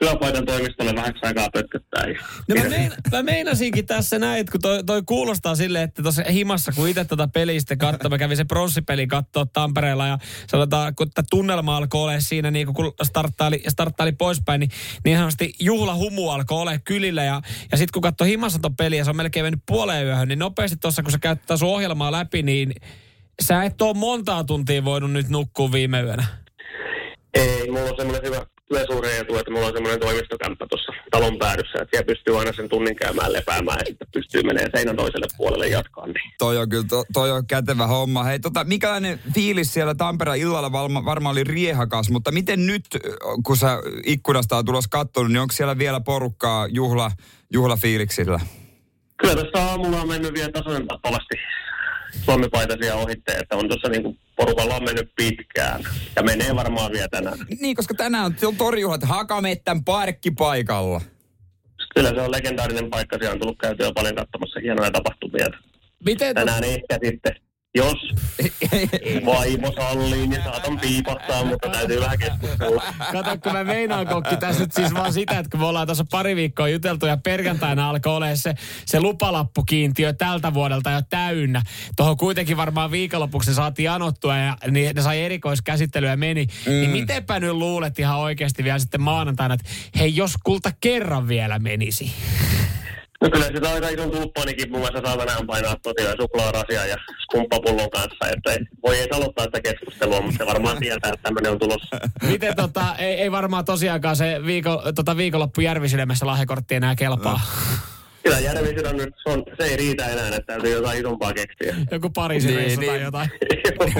Speaker 7: työpaikan toimistolle vähäksi aikaa pötköttää. Ja
Speaker 1: No mä, mein, mä meinasinkin tässä näin, että kun toi, toi kuulostaa silleen, että tuossa himassa, kun itse tätä peliä sitten katsoi, mä kävin se pronssipeli katsoa Tampereella ja sanotaan, kun tämä tunnelma alkoi olla siinä, niin kun starttaili, starttaili poispäin, niin niin sanotusti juhlahumu alkoi olla kylillä ja, ja sitten kun katsoi himassa ton peliä ja se on melkein mennyt puoleen yöhön, niin nopeasti tuossa kun sä käyt taas sun ohjelmaa läpi, niin sä et ole montaa tuntia voinut nyt nukkua viime yönä.
Speaker 7: Ei, mulla on semmoinen hyvä työsuhde etu, että mulla on semmoinen toimistokämppä tuossa talon päädyssä, että siellä pystyy aina sen tunnin käymään lepäämään ja sitten pystyy menemään seinän toiselle puolelle jatkaa. Niin.
Speaker 2: Toi on kyllä, to, toi on kätevä homma. Hei, tota, mikälainen fiilis siellä Tampereen illalla varma, varmaan oli riehakas, mutta miten nyt, kun sä ikkunasta on tulossa kattonut, niin onko siellä vielä porukkaa juhla, juhlafiiliksillä?
Speaker 7: Kyllä tässä aamulla on mennyt vielä tasoinen tappavasti suomipaitaisia ohitte, että on tuossa niinku porukalla on mennyt pitkään ja menee varmaan vielä tänään.
Speaker 2: Niin, koska tänään on torjuhlat Hakamettän parkkipaikalla.
Speaker 7: Kyllä se on legendaarinen paikka, siellä on tullut käytyä paljon katsomassa hienoja tapahtumia.
Speaker 1: Miten
Speaker 7: Tänään ehkä sitten, jos vaimo sallii, niin saatan piipahtaa, mutta täytyy vähän keskustella.
Speaker 1: Kato, kun mä meinaan kokki tässä nyt siis vaan sitä, että kun me ollaan tuossa pari viikkoa juteltu ja perjantaina alkoi olemaan se, se lupalappukiintiö tältä vuodelta jo täynnä. Tuohon kuitenkin varmaan viikonlopuksi saatiin anottua ja niin ne sai erikoiskäsittelyä ja meni. Mm. Niin mitenpä nyt luulet ihan oikeasti vielä sitten maanantaina, että hei jos kulta kerran vielä menisi.
Speaker 7: No kyllä sitä aika ison tulppanikin mun mielestä saa tänään painaa tosiaan suklaarasia ja skumppapullon kanssa, että ei, voi ei aloittaa sitä keskustelua, mutta se varmaan tietää, että tämmöinen on tulossa.
Speaker 1: Miten tota, ei, ei varmaan tosiaankaan se viiko, tota viikonloppu Järvisilmässä lahjakortti enää kelpaa.
Speaker 7: Kyllä Järvisydän nyt, se, on, se ei riitä enää, että täytyy jotain isompaa keksiä.
Speaker 1: Joku Pariisin
Speaker 2: Niin,
Speaker 1: reissu tai
Speaker 2: niin.
Speaker 1: jotain.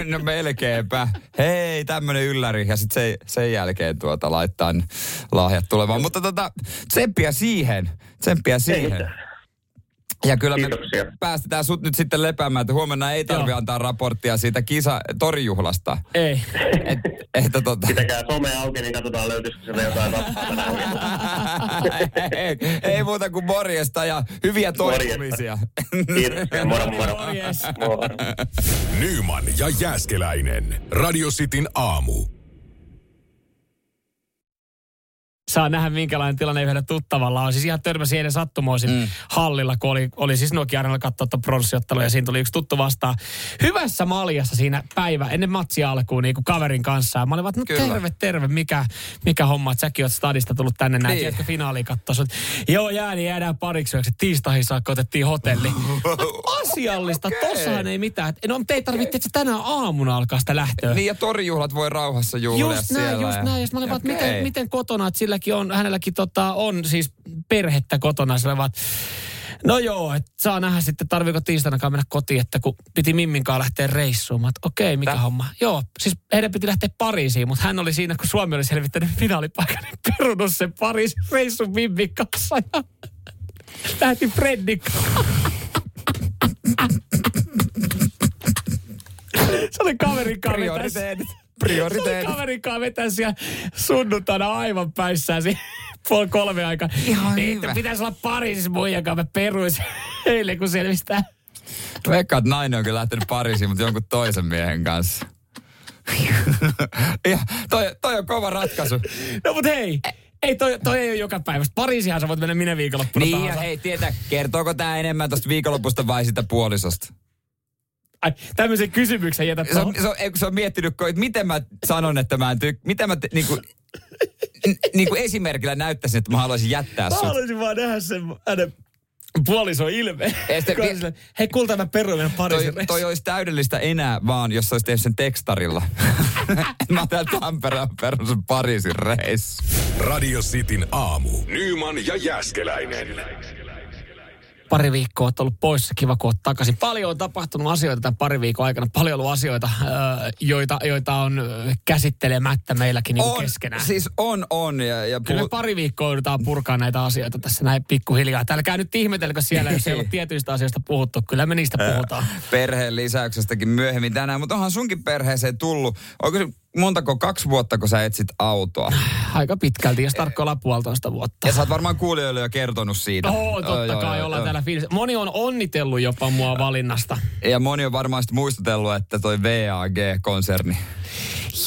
Speaker 2: No melkeinpä. Hei, tämmönen ylläri. Ja sitten se, sen jälkeen tuota laittaa lahjat tulemaan. Mutta tota, tsemppiä siihen. Tsemppiä
Speaker 7: Ei
Speaker 2: siihen.
Speaker 7: mitään.
Speaker 2: Ja kyllä me
Speaker 7: Kiitoksia.
Speaker 2: päästetään sut nyt sitten lepäämään, että huomenna ei tarvi
Speaker 1: Joo.
Speaker 2: antaa raporttia siitä kisa torjuhlasta.
Speaker 1: Ei.
Speaker 2: Et, että tota...
Speaker 7: Pitäkää some auki, niin katsotaan löytyisikö sieltä jotain
Speaker 2: ei, ei muuta kuin morjesta ja hyviä toipumisia.
Speaker 7: Kiitoksia, moro moro.
Speaker 1: Morjes.
Speaker 7: moro.
Speaker 3: Nyman ja Jääskeläinen. Radio Cityn aamu.
Speaker 1: Saa nähdä, minkälainen tilanne yhdellä tuttavalla on. Siis ihan törmäsi eilen sattumoisin mm. hallilla, kun oli, oli siis Nokia Arenalla katsoa tuon pronssiottelua ja siinä tuli yksi tuttu vastaan. Hyvässä maljassa siinä päivä ennen matsia alkuun niin kuin kaverin kanssa. Ja mä olin vaan, no
Speaker 2: Kyllä.
Speaker 1: terve, terve, mikä, mikä homma, että säkin oot stadista tullut tänne näin.
Speaker 2: Niin.
Speaker 1: Tiedätkö finaaliin katsoa? Joo, jää, niin jäädään pariksi yöksi. Tiistaihin saakka otettiin hotelli. Asiallista, okay. tossahan ei mitään. No, te ei tarvitse, että tänään aamuna alkaa sitä lähtöä.
Speaker 2: Niin ja torjuhlat voi rauhassa juhlia
Speaker 1: Just
Speaker 2: siellä.
Speaker 1: näin, just
Speaker 2: ja-
Speaker 1: näin. Ja mä olin vaan, että
Speaker 2: Okei.
Speaker 1: miten, miten kotona, että silläkin on, hänelläkin tota, on siis perhettä kotona. Sillä vaan, no joo, että saa nähdä sitten, tarviiko tiistainakaan mennä kotiin, että kun piti Mimminkaan lähteä reissuun. Mä okei, mikä
Speaker 2: Tää-
Speaker 1: homma? Joo, siis heidän piti lähteä Pariisiin, mutta hän oli siinä, kun Suomi oli selvittänyt finaalipaikan, niin perunut sen Pariisin reissun Mimmin kanssa. Ja lähti kanssa. Se oli kaverin vetäisi-
Speaker 2: Prioriteetit.
Speaker 1: kanssa vetää siellä sunnuntaina aivan päissään siinä puoli kolme aikaa.
Speaker 2: Ihan
Speaker 1: Niin,
Speaker 2: hyvä.
Speaker 1: Pitäisi olla Pariisissa muijan kanssa. Mä peruisin eilen, kun selvistää.
Speaker 2: Veikkaan, että nainen on kyllä lähtenyt Pariisiin, mutta jonkun toisen miehen kanssa. ja toi, toi on kova ratkaisu.
Speaker 1: No mut hei, ei toi, toi ei ole joka päivä. Pariisihan sä voit mennä minä viikonloppuna
Speaker 2: Niin ja
Speaker 1: tahansa.
Speaker 2: hei, tietää, kertooko tämä enemmän tuosta viikonlopusta vai sitä puolisosta?
Speaker 1: Ai, tämmöisen kysymyksen jätät
Speaker 2: Se on, se on, se on miettinyt, että miten mä sanon, että mä en tyk... Miten mä te, niinku, n- niinku esimerkillä näyttäisin, että mä haluaisin jättää
Speaker 1: Mä
Speaker 2: sut.
Speaker 1: haluaisin vaan nähdä sen hänen puoliso ilme.
Speaker 2: Sitten-
Speaker 1: Hei kulta, mä peruin Pariisin
Speaker 2: Toi, toi olisi täydellistä enää vaan, jos olisi tehnyt sen tekstarilla. mä oon täällä Tampereen perus Pariisin reissu.
Speaker 3: Radio Cityn aamu. Nyman ja Jääskeläinen.
Speaker 1: Pari viikkoa oot ollut poissa, kiva kun oot takaisin. Paljon on tapahtunut asioita tämän pari viikon aikana, paljon ollut asioita, joita, joita on käsittelemättä meilläkin niin
Speaker 2: On,
Speaker 1: keskenään.
Speaker 2: siis on, on. Ja, ja
Speaker 1: Kyllä me
Speaker 2: puhut-
Speaker 1: pari viikkoa joudutaan purkaa näitä asioita tässä näin pikkuhiljaa. Täällä nyt ihmetelkö siellä, jos ei ole tietyistä asioista puhuttu. Kyllä me niistä puhutaan.
Speaker 2: perheen lisäyksestäkin myöhemmin tänään, mutta onhan sunkin perheeseen tullut. Onko se montako, kaksi vuotta, kun sä etsit autoa?
Speaker 1: Aika pitkälti, jos tarkkaan olla puolitoista vuotta.
Speaker 2: Ja sä oot varmaan kuulijoille jo kertonut siitä.
Speaker 1: Oo, totta
Speaker 2: Joo,
Speaker 1: kai
Speaker 2: joo,
Speaker 1: ollaan
Speaker 2: joo.
Speaker 1: täällä fiilis. Moni on onnitellut jopa mua valinnasta.
Speaker 2: Ja moni on varmaan muistutellut, että toi VAG-konserni.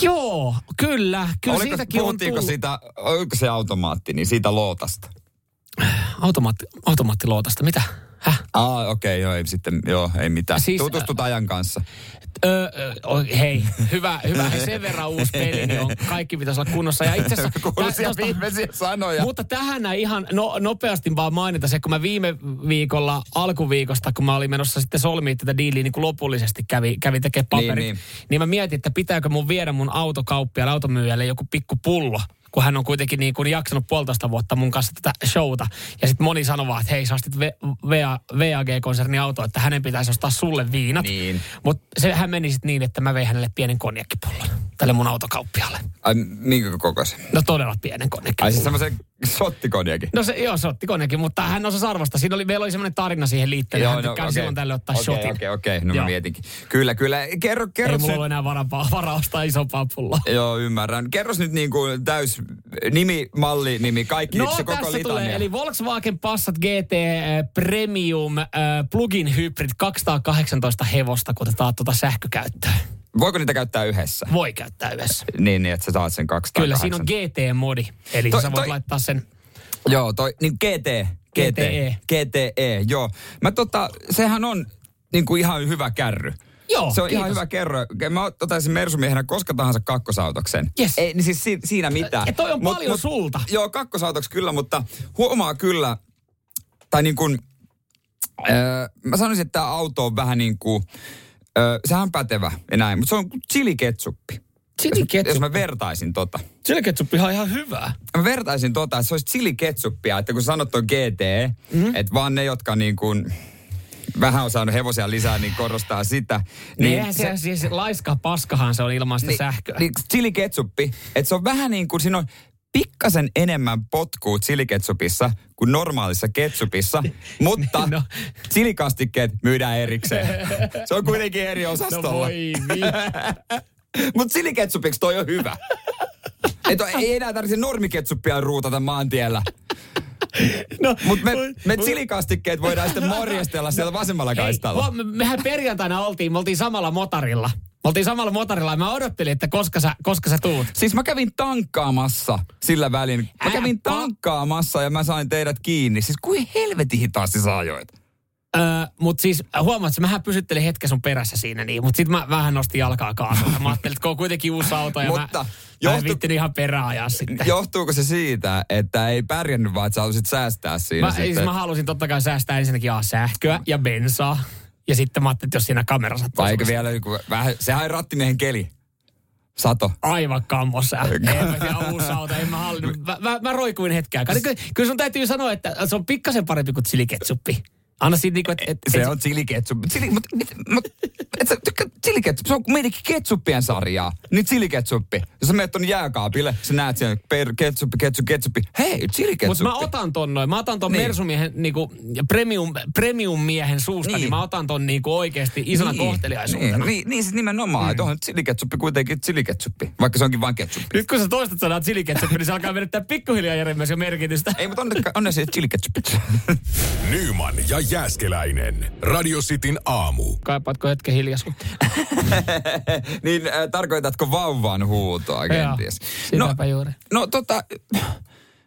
Speaker 1: Joo, kyllä. Kyllä
Speaker 2: Oliko,
Speaker 1: siitäkin on tullut.
Speaker 2: siitä, oliko se automaatti, niin siitä lootasta?
Speaker 1: Automaatti, automaattiluotasta, mitä? Häh?
Speaker 2: Aa, okei, okay, joo, ei sitten, joo, ei mitään.
Speaker 1: Siis,
Speaker 2: Tutustut ajan kanssa.
Speaker 1: Öö, hei, hyvä, hyvä. Sen verran uusi peli, niin on, kaikki pitäisi olla kunnossa. Ja itse asiassa...
Speaker 2: Kuuluisia viimeisiä sanoja.
Speaker 1: Mutta tähän ihan no, nopeasti vaan mainita se, kun mä viime viikolla alkuviikosta, kun mä olin menossa sitten solmiin tätä diiliä, niin kun lopullisesti kävi, kävi tekemään paperit, niin,
Speaker 2: Niin,
Speaker 1: niin.
Speaker 2: niin.
Speaker 1: niin mä mietin, että pitääkö mun viedä mun autokauppialle, automyyjälle joku pikku pullo, kun hän on kuitenkin niin kuin jaksanut puolitoista vuotta mun kanssa tätä showta. Ja sitten moni sanoo vaan, että hei, sä ostit VAG-konsernin auto, että hänen pitäisi ostaa sulle viinat.
Speaker 2: Niin.
Speaker 1: Mutta sehän meni sitten niin, että mä vein hänelle pienen konjakkipullon tälle mun autokauppialle.
Speaker 2: Ai, minkä kokoisen?
Speaker 1: No todella pienen konjakkipullon.
Speaker 2: Ai siis semmoisen shottikoniakin.
Speaker 1: No se, joo, se otti konekin, mutta hän osasi arvostaa. Siinä oli, meillä oli semmoinen tarina siihen liittyen. hän tykkää
Speaker 2: okei.
Speaker 1: silloin tälle ottaa
Speaker 2: Okei,
Speaker 1: shotin.
Speaker 2: Okei, okei, no
Speaker 1: Joo.
Speaker 2: mä mietinkin. Kyllä, kyllä. Kerro, kerro
Speaker 1: Ei mulla ole enää varaa, ostaa isompaa pulloa.
Speaker 2: Joo, ymmärrän. Kerros nyt niin kuin täys nimi, malli, nimi, kaikki,
Speaker 1: No
Speaker 2: se koko
Speaker 1: tässä
Speaker 2: litania.
Speaker 1: tulee, eli Volkswagen Passat GT äh, Premium äh, Plug-in Hybrid 218 hevosta, kun otetaan tuota sähkökäyttöön.
Speaker 2: Voiko niitä käyttää yhdessä?
Speaker 1: Voi käyttää yhdessä.
Speaker 2: Niin, niin, että sä saat sen 208.
Speaker 1: Kyllä, siinä on GT-modi. Eli
Speaker 2: Toi-
Speaker 1: sä voit
Speaker 2: toi-
Speaker 1: laittaa sen...
Speaker 2: Joo, toi, niin GT.
Speaker 1: GTE.
Speaker 2: GTE, joo. Mä tota, sehän on niin kuin ihan hyvä kärry.
Speaker 1: Joo,
Speaker 2: se on
Speaker 1: kiitos.
Speaker 2: ihan hyvä kerro. Mä otaisin Mersumiehenä koska tahansa kakkosautoksen.
Speaker 1: Yes.
Speaker 2: Ei, niin siis si, siinä mitään.
Speaker 1: Ja toi on paljon sulta.
Speaker 2: Joo, kakkosautoksi kyllä, mutta huomaa kyllä, tai niin kuin, öö, mä sanoisin, että tämä auto on vähän niin kuin, öö, sehän on pätevä ja näin, mutta se on chiliketsuppi.
Speaker 1: Chili
Speaker 2: Jos
Speaker 1: ketsup.
Speaker 2: mä vertaisin tota.
Speaker 1: Chili ketsup ihan, ihan hyvää.
Speaker 2: Mä vertaisin tota, että se olisi chiliketsuppia, että kun sanot on GT,
Speaker 1: Mhm.
Speaker 2: mm-hmm. että vaan ne, jotka niin kuin vähän on saanut hevosia lisää, niin korostaa sitä.
Speaker 1: Niin eihän se, siis laiska paskahan se on ilman sitä
Speaker 2: niin,
Speaker 1: sähköä.
Speaker 2: Niin chiliketsuppi, että se on vähän niin kuin, siinä on pikkasen enemmän potkuu chiliketsupissa kuin normaalissa ketsupissa, mutta
Speaker 1: No.
Speaker 2: no. chilikastikkeet myydään erikseen. Se on kuitenkin eri
Speaker 1: No
Speaker 2: osastolla.
Speaker 1: voi vi-
Speaker 2: Mutta chiliketsupiksi toi on hyvä. Et on, ei enää tarvitse normiketsuppia ruutata maantiellä.
Speaker 1: No,
Speaker 2: Mutta me, me chilikastikkeet voidaan sitten morjestella siellä vasemmalla kaistalla.
Speaker 1: Hei, me- mehän perjantaina oltiin, me oltiin samalla motarilla. Me oltiin samalla motarilla ja mä odottelin, että koska sä, koska sä tuut.
Speaker 2: Siis mä kävin tankkaamassa sillä välin. Mä kävin tankkaamassa ja mä sain teidät kiinni. Siis kuin helvetin hitaasti sä ajoit.
Speaker 1: Öö, mutta siis huomaat, että mähän pysyttelin hetken sun perässä siinä niin, mutta sitten mä vähän nostin jalkaa kaasuun. Mä ajattelin, että kun on kuitenkin uusi auto ja
Speaker 2: Mutta
Speaker 1: mä, johtu... mä en viittinyt ihan perään ajaa sitten.
Speaker 2: Johtuuko se siitä, että ei pärjännyt, vaan että sä haluaisit säästää siinä
Speaker 1: Mä,
Speaker 2: sitten?
Speaker 1: siis mä halusin totta kai säästää ensinnäkin A, sähköä ja bensaa. Ja sitten mä ajattelin, että jos siinä kamera sattuu.
Speaker 2: Vai eikö vielä joku, vähän, sehän rattimiehen keli. Sato.
Speaker 1: Aivan kammossa. Ei mä siellä uusi auto, en mä. Mä, mä, mä roikuin hetkeä. Kyllä, kyllä sun täytyy sanoa, että se on pikkasen parempi kuin chiliketsuppi. Anna siitä niinku, että... Et,
Speaker 2: Se
Speaker 1: et,
Speaker 2: on chiliketsuppi. Chili, mutta mut, et sä tykkää chiliketsuppi. Se on meidänkin ketsuppien sarjaa. Nyt chiliketsuppi. Jos sä menet ton jääkaapille, sä näet siellä per, ketsuppi, ketsuppi, ketsuppi. Hei,
Speaker 1: Mutta
Speaker 2: chiliketsuppi.
Speaker 1: mä otan ton noin. Mä otan ton niin. Mersumiehen niinku, premium, premium miehen suusta, niin.
Speaker 2: Niin.
Speaker 1: mä otan ton niinku oikeasti isona niin. kohteliaisuutena.
Speaker 2: Niin, niin, niin siis nimenomaan. Mm. Että onhan chiliketsuppi kuitenkin chiliketsuppi. Vaikka se onkin vain ketsuppi.
Speaker 1: Nyt kun sä toistat sanaa chiliketsuppi, niin se alkaa vedettää pikkuhiljaa jo merkitystä.
Speaker 2: Ei, mutta onne, onne se chiliketsuppi.
Speaker 3: Nyman ja Jääskeläinen. Radio Cityn aamu.
Speaker 1: Kaipaatko hetken hiljaisuutta?
Speaker 2: niin äh, tarkoitatko vauvan huutoa kenties?
Speaker 1: sitäpä juuri.
Speaker 2: No tota,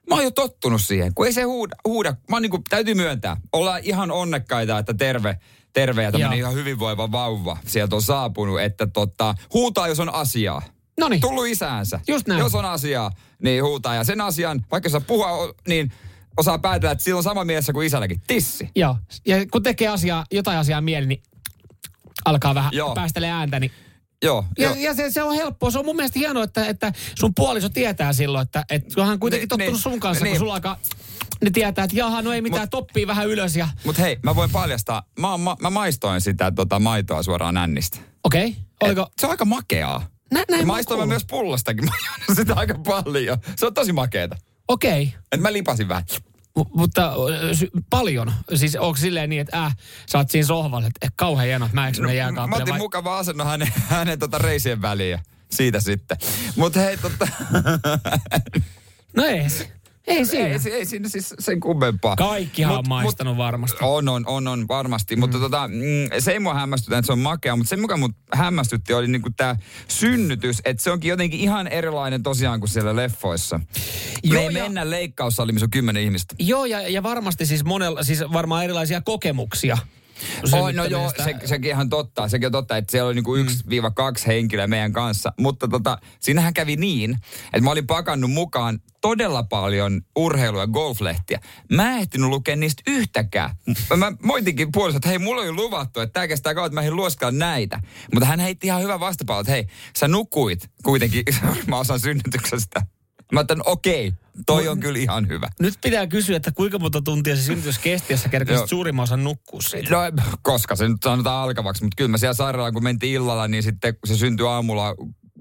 Speaker 2: mä oon jo tottunut siihen, kun ei se huuda. huuda. Mä oon niinku, täytyy myöntää, ollaan ihan onnekkaita, että terve, terve ja tämmönen
Speaker 1: Joo.
Speaker 2: ihan hyvinvoiva vauva sieltä on saapunut, että tota, huutaa, jos on asiaa.
Speaker 1: Noniin.
Speaker 2: Tullut isäänsä.
Speaker 1: Just näin.
Speaker 2: Jos on asiaa, niin huutaa. Ja sen asian, vaikka sä puhua, niin osaa päätellä, että sillä on sama mielessä kuin isälläkin. Tissi.
Speaker 1: Joo. Ja kun tekee asiaa, jotain asiaa mieli, niin alkaa vähän
Speaker 2: Joo.
Speaker 1: päästele ääntä, niin
Speaker 2: Joo,
Speaker 1: Ja,
Speaker 2: joo.
Speaker 1: ja se, se, on helppoa. Se on mun mielestä hienoa, että, että sun puoliso tietää silloin, että, että hän on kuitenkin
Speaker 2: Niin,
Speaker 1: tottunut
Speaker 2: niin,
Speaker 1: sun kanssa,
Speaker 2: niin.
Speaker 1: kun sulla aika... Ne tietää, että jaha, no ei mitään,
Speaker 2: Mut-
Speaker 1: toppii vähän ylös ja...
Speaker 2: Mutta hei, mä voin paljastaa, mä, oon- mä, mä maistoin sitä tota, maitoa suoraan nännistä.
Speaker 1: Okei, okay. oliko...
Speaker 2: Et Se on aika makeaa.
Speaker 1: Nä, näin
Speaker 2: Ja
Speaker 1: mä
Speaker 2: maistoin mä myös pullostakin, mä sitä aika paljon. Se on tosi makeeta.
Speaker 1: Okei. Okay.
Speaker 2: Et mä lipasin vähän.
Speaker 1: M- mutta sy- paljon. Siis onko silleen niin, että äh, sä oot siinä sohvalla, että eh, kauhean hieno, mä eikö no,
Speaker 2: mä
Speaker 1: jääkaapille
Speaker 2: otin
Speaker 1: vai...
Speaker 2: mukava asennon hänen, hänen tota reisien väliin ja siitä sitten. Mutta hei, tota,
Speaker 1: No ei, ei siinä.
Speaker 2: ei, ei, siinä siis sen kummempaa.
Speaker 1: Kaikkihan
Speaker 2: Mut-
Speaker 1: on maistanut varmasti.
Speaker 2: On, on, on, on varmasti. Mm. Mutta tota, mm, se ei mua hämmästytä, että se on makea, mutta se, mikä mut hämmästytti, oli niinku tämä synnytys, että se onkin jotenkin ihan erilainen tosiaan kuin siellä leffoissa.
Speaker 1: Joo,
Speaker 2: Me ei
Speaker 1: ja-
Speaker 2: mennä leikkaussaliin, missä on kymmenen ihmistä.
Speaker 1: Joo, ja, ja varmasti siis monella, siis varmaan erilaisia kokemuksia.
Speaker 2: Oh, no joo, se, sekin ihan totta. Sekin on totta, että siellä oli niinku viiva kaksi henkilöä meidän kanssa. Mutta tota, siinähän kävi niin, että mä olin pakannut mukaan todella paljon urheilu- ja golflehtiä. Mä en ehtinyt lukea niistä yhtäkään. Mä- Mä moitinkin puolesta, että hei, mulla oli luvattu, että tää kestää kauan, että mä ehdin luoskaa näitä. Mutta hän heitti ihan hyvän vastapalvelun, että hei, sä nukuit kuitenkin mä osan synnytyksestä. Mä ajattelin, okei, toi on kyllä ihan hyvä.
Speaker 1: Nyt pitää kysyä, että kuinka monta tuntia se synnytys kesti, jos sä kerkesit suurimman osan nukkua siitä.
Speaker 2: No koska se nyt sanotaan alkavaksi, mutta kyllä mä siellä sairaalaan, kun mentiin illalla, niin sitten kun se syntyi aamulla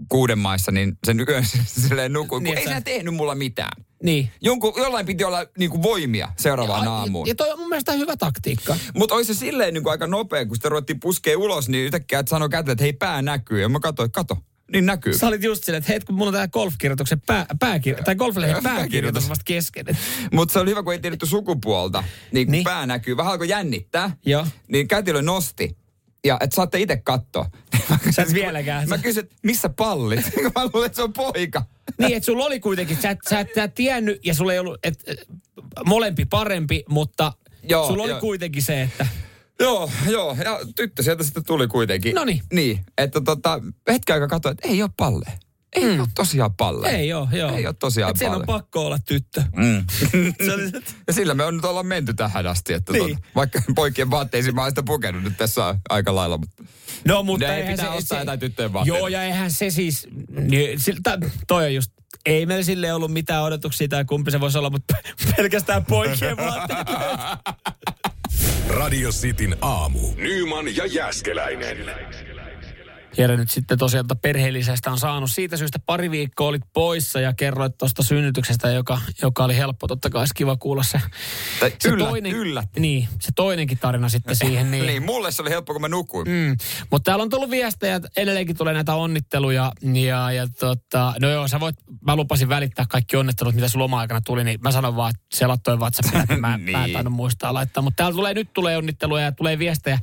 Speaker 2: kuuden maissa, niin sen yön silleen nukuin,
Speaker 1: Niin,
Speaker 2: ei se tehnyt mulla mitään.
Speaker 1: Niin.
Speaker 2: Jonkun, jollain piti olla niinku voimia seuraavaan
Speaker 1: ja,
Speaker 2: aamuun.
Speaker 1: ja toi on mun mielestä hyvä taktiikka.
Speaker 2: Mutta oli se silleen niinku aika nopea, kun sitä ruvettiin puskea ulos, niin yhtäkkiä et sanoi käteen, että hei pää näkyy. Ja mä katsoin, kato, niin näkyy.
Speaker 1: Sä olit just silleen, että hei, kun mulla on tää golfkirjoituksen pää, pääkir- tai golflehden pääkirjoitus vasta kesken. Et-
Speaker 2: Mutta se oli hyvä, kun ei tiedetty sukupuolta. Niin
Speaker 1: Niin.
Speaker 2: pää näkyy, vähän alkoi jännittää.
Speaker 1: Joo.
Speaker 2: Niin kätilö nosti. Ja että saatte itse katsoa.
Speaker 1: Sä et vieläkään.
Speaker 2: Mä kysyin, että missä pallit? mä luulen, että se on poika.
Speaker 1: Niin, että sulla oli kuitenkin, sä et, sä et, sä et tiennyt ja sulla ei ollut, et, et, molempi parempi, mutta
Speaker 2: Joo,
Speaker 1: sulla oli
Speaker 2: joo.
Speaker 1: kuitenkin se, että
Speaker 2: Joo, joo. Ja tyttö sieltä sitten tuli kuitenkin.
Speaker 1: Noniin.
Speaker 2: Niin, että tota, hetken aikaa katsoin, että ei ole palle. Ei mm. ole tosiaan palle.
Speaker 1: ei joo, joo.
Speaker 2: Ei ole tosiaan
Speaker 1: Et sen on
Speaker 2: palle.
Speaker 1: pakko olla tyttö.
Speaker 2: Mm. Ja sillä me on nyt ollaan menty tähän asti, että
Speaker 1: Niin.
Speaker 2: tota, vaikka poikien vaatteisiin mä oon sitä pukenut nyt tässä aika lailla, mutta
Speaker 1: No, mutta
Speaker 2: Ne pitää
Speaker 1: se,
Speaker 2: ostaa
Speaker 1: se,
Speaker 2: jotain tyttöjen vaatteita.
Speaker 1: Joo, ja eihän se siis, niin, siltä, toi on just, ei meillä sille ollut mitään odotuksia tai kumpi se voisi olla, mutta pelkästään poikien vaatteet.
Speaker 3: Radio Cityn aamu. Nyman ja Jäskeläinen.
Speaker 1: Jere nyt sitten tosiaan tuota perheellisestä on saanut siitä syystä pari viikkoa olit poissa ja kerroit tuosta synnytyksestä, joka, joka oli helppo. Totta kai olisi kiva kuulla se,
Speaker 2: Tai
Speaker 1: se
Speaker 2: yllä-
Speaker 1: toinen,
Speaker 2: yllätti.
Speaker 1: Niin, se toinenkin tarina sitten siihen. Niin.
Speaker 2: niin, mulle se oli helppo, kun mä nukuin.
Speaker 1: Mm. Mutta täällä on tullut viestejä, että edelleenkin tulee näitä onnitteluja. Ja, ja tota, no joo, sä voit, mä lupasin välittää kaikki onnittelut, mitä sun loma-aikana tuli, niin mä sanon vaan, että se lattoi WhatsAppilla, että mä, niin. mä en
Speaker 2: Niin.
Speaker 1: tainnut muistaa laittaa. Mutta täällä tulee, nyt tulee onnitteluja ja tulee viestejä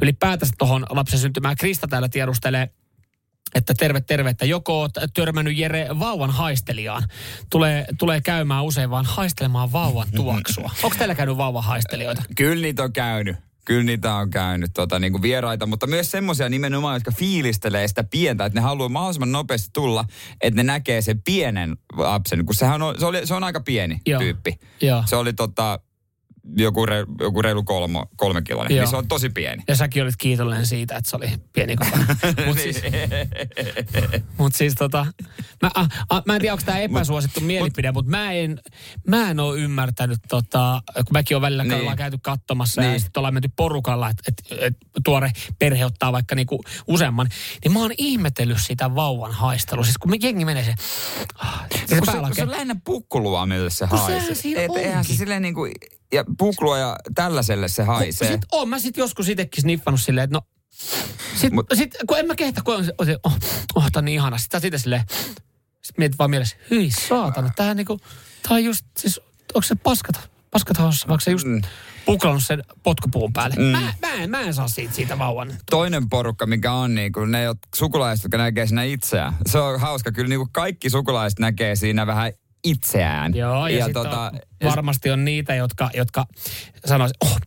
Speaker 1: ylipäätänsä tuohon lapsen syntymään. Krista täällä tiedustelee, että terve, terve, että joko oot törmännyt Jere vauvan haistelijaan. Tulee, tulee käymään usein vaan haistelemaan vauvan tuoksua. Onko teillä käynyt vauvan haistelijoita?
Speaker 2: Kyllä niitä on käynyt. Kyllä niitä on käynyt tota, niin kuin vieraita, mutta myös semmoisia nimenomaan, jotka fiilistelee sitä pientä, että ne haluaa mahdollisimman nopeasti tulla, että ne näkee sen pienen lapsen, kun sehän on, se, oli, se on aika pieni
Speaker 1: Joo.
Speaker 2: tyyppi.
Speaker 1: Joo.
Speaker 2: Se oli tota, joku, re, joku reilu kolmo, kolme kiloa, niin se on tosi pieni.
Speaker 1: Ja säkin olit kiitollinen siitä, että se oli pieni koko. Mutta siis, mut siis tota, mä, a, a, mä en tiedä, onko tämä epäsuosittu mielipide, mutta mä en, mä en ole ymmärtänyt, tota, kun mäkin olen välillä
Speaker 2: Niin.
Speaker 1: käyty katsomassa niin. Ja sitten ollaan menty porukalla, että et, et, tuore perhe ottaa vaikka niinku useamman, niin mä oon ihmetellyt sitä vauvan haistelua. Siis kun me jengi menee se, ah, se,
Speaker 2: kun, se,
Speaker 1: päällä
Speaker 2: kun se on lähinnä pukkulua, mille se
Speaker 1: Kun
Speaker 2: haisee.
Speaker 1: sehän siinä
Speaker 2: Et eihän se
Speaker 1: onkin.
Speaker 2: silleen niin kuin, ja puklua ja tällaiselle se haisee.
Speaker 1: Sit oon mä sit joskus itsekin sniffannut silleen, että no... Sit,
Speaker 2: Mut-
Speaker 1: sit, kun en mä kehtä, kun on se, on se oh, oh tää on niin ihana. Sitten siitä silleen, sit mietit vaan mielessä, hyi saatana, tää niinku, tää on just, siis, onko se paskat, paskat haussa, vaikka se just
Speaker 2: Mm.
Speaker 1: puklannut sen potkupuun päälle.
Speaker 2: Mm.
Speaker 1: Mä, mä, en, mä en saa siitä, siitä vauvan.
Speaker 2: toinen porukka, mikä on niin kuin ne jot- sukulaiset, jotka näkee siinä itseään. Se on hauska. Kyllä niin kuin kaikki sukulaiset näkee siinä vähän itseään.
Speaker 1: Joo, ja, ja
Speaker 2: tota,
Speaker 1: on, varmasti on niitä, jotka, jotka sanoisivat, oh,